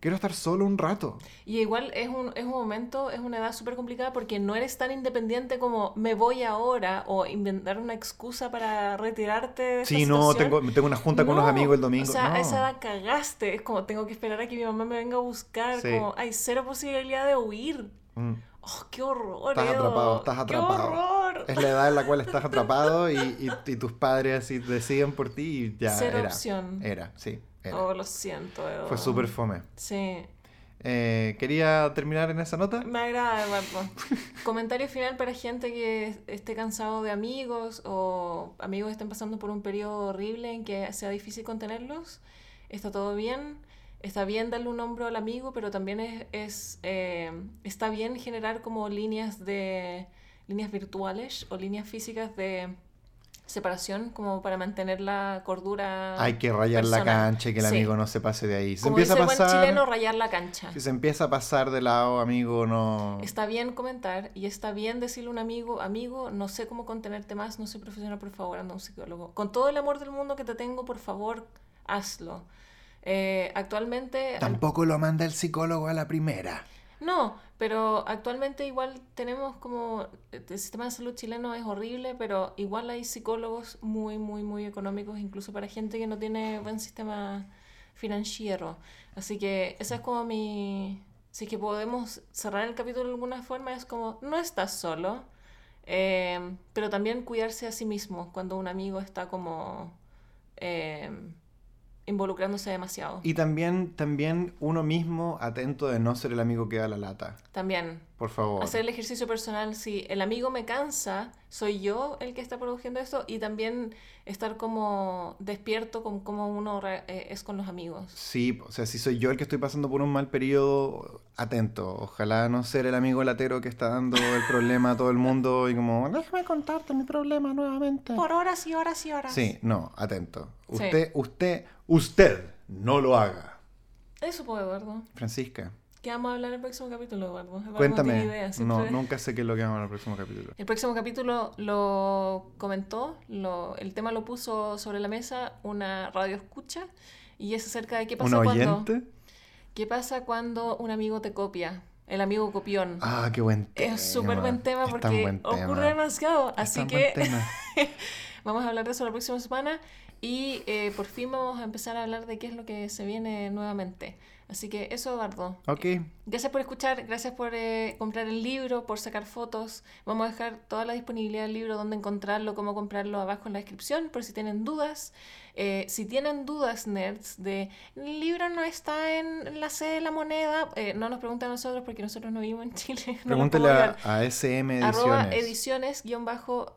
quiero estar solo un rato. Y igual es un, es un momento, es una edad súper complicada porque no eres tan independiente como me voy ahora o inventar una excusa para retirarte de esta Sí, no, situación. tengo, tengo una junta con unos No, amigos el domingo. O sea, no. a esa edad cagaste. Es como tengo que esperar a que mi mamá me venga a buscar. Sí. Como hay cero posibilidad de huir. Mm. ¡Oh, qué horror! Estás Edo! atrapado, estás atrapado. ¡Qué horror! Es la edad en la cual estás atrapado y, y- y tus padres así deciden por ti y ya Cero era. opción. Era, sí. Era. Oh, lo siento, Edo. Fue súper fome. Sí. Eh, quería terminar en esa nota. Me agrada, Eduardo. Comentario final para gente que esté cansado de amigos o amigos que estén pasando por un periodo horrible en que sea difícil contenerlos. Está todo bien. Está bien darle un hombro al amigo, pero también es, es, eh, está bien generar como líneas de líneas virtuales o líneas físicas de separación como para mantener la cordura. Hay que rayar la cancha y que el Sí. amigo no se pase de ahí. Si Como empieza dice a buen pasar, chileno, rayar la cancha. si se empieza a pasar de lado, amigo, no. Está bien comentar y está bien decirle a un amigo, amigo, no sé cómo contenerte más, no soy profesional, por favor, anda a un psicólogo. Con todo el amor del mundo que te tengo, por favor, hazlo. Eh, actualmente... Tampoco lo manda el psicólogo a la primera. No, pero actualmente igual tenemos como... El sistema de salud chileno es horrible, pero igual hay psicólogos muy, muy, muy económicos, incluso para gente que no tiene buen sistema financiero. Así que esa es como mi... Si es que podemos cerrar el capítulo de alguna forma, es como, no estás solo, eh, pero también cuidarse a sí mismo cuando un amigo está como... eh, involucrándose demasiado. Y también, también uno mismo atento de no ser el amigo que da la lata. También, Por favor. hacer el ejercicio personal, si el amigo me cansa, soy yo el que está produciendo esto y también estar como despierto con cómo uno eh, es con los amigos. Sí, o sea, si soy yo el que estoy pasando por un mal periodo, atento. Ojalá no ser el amigo latero que está dando el problema a todo el mundo y como, déjame contarte mi problema nuevamente. Por horas y horas y horas. Sí, no, atento. Sí. Usted, usted, no lo haga. Eso pues, Eduardo. Francisca, ¿Qué vamos a hablar en el próximo capítulo, Eduardo? Eduardo cuéntame. No idea, no, nunca sé qué es lo que vamos a ver en el próximo capítulo. El próximo capítulo lo comentó, lo, el tema lo puso sobre la mesa una radio escucha y es acerca de qué ¿Un pasa cuando oyente? qué pasa cuando un amigo te copia, el amigo copión. Ah, qué buen tema. es súper buen tema porque buen tema. ocurre demasiado, así que buen tema. vamos a hablar de eso la próxima semana y eh, por fin vamos a empezar a hablar de qué es lo que se viene nuevamente. Así que eso, Eduardo. Ok, Gracias por escuchar, gracias por eh, comprar el libro, por sacar fotos. Vamos a dejar toda la disponibilidad del libro, dónde encontrarlo, cómo comprarlo abajo en la descripción, por si tienen dudas. Eh, si tienen dudas, nerds, de el libro no está en la sede de la moneda, eh, no nos pregunten a nosotros porque nosotros no vivimos en Chile. no podemos a, a SM Arroba Ediciones. ediciones, guion bajo,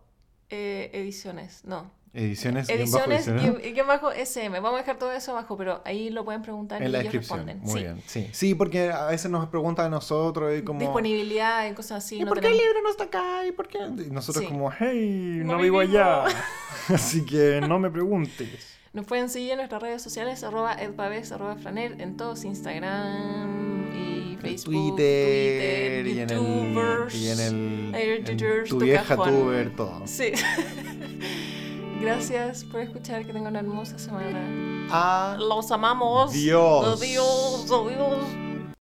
eh, ediciones, no. Ediciones, guion bajo Ediciones, ediciones. guion guion bajo SM. Vamos a dejar todo eso abajo, pero ahí lo pueden preguntar y En la ellos descripción. responden. Muy Sí. bien, sí. Sí, porque a veces nos preguntan a nosotros y como... Disponibilidad y cosas así. ¿Y no por qué el tenemos- libro no está acá? ¿Y por qué? Y nosotros Sí. como, hey, no, No vivo allá. Así que no me preguntes. Nos pueden seguir en nuestras redes sociales, arroba edpaves, arroba franer, en todos, Instagram y Facebook, Twitter, Twitter, y en el... Y en el... En tu vieja tuber, todo. Sí. Gracias por escuchar, que tengan una hermosa semana. Ah, Los amamos. Dios. Adiós, adiós.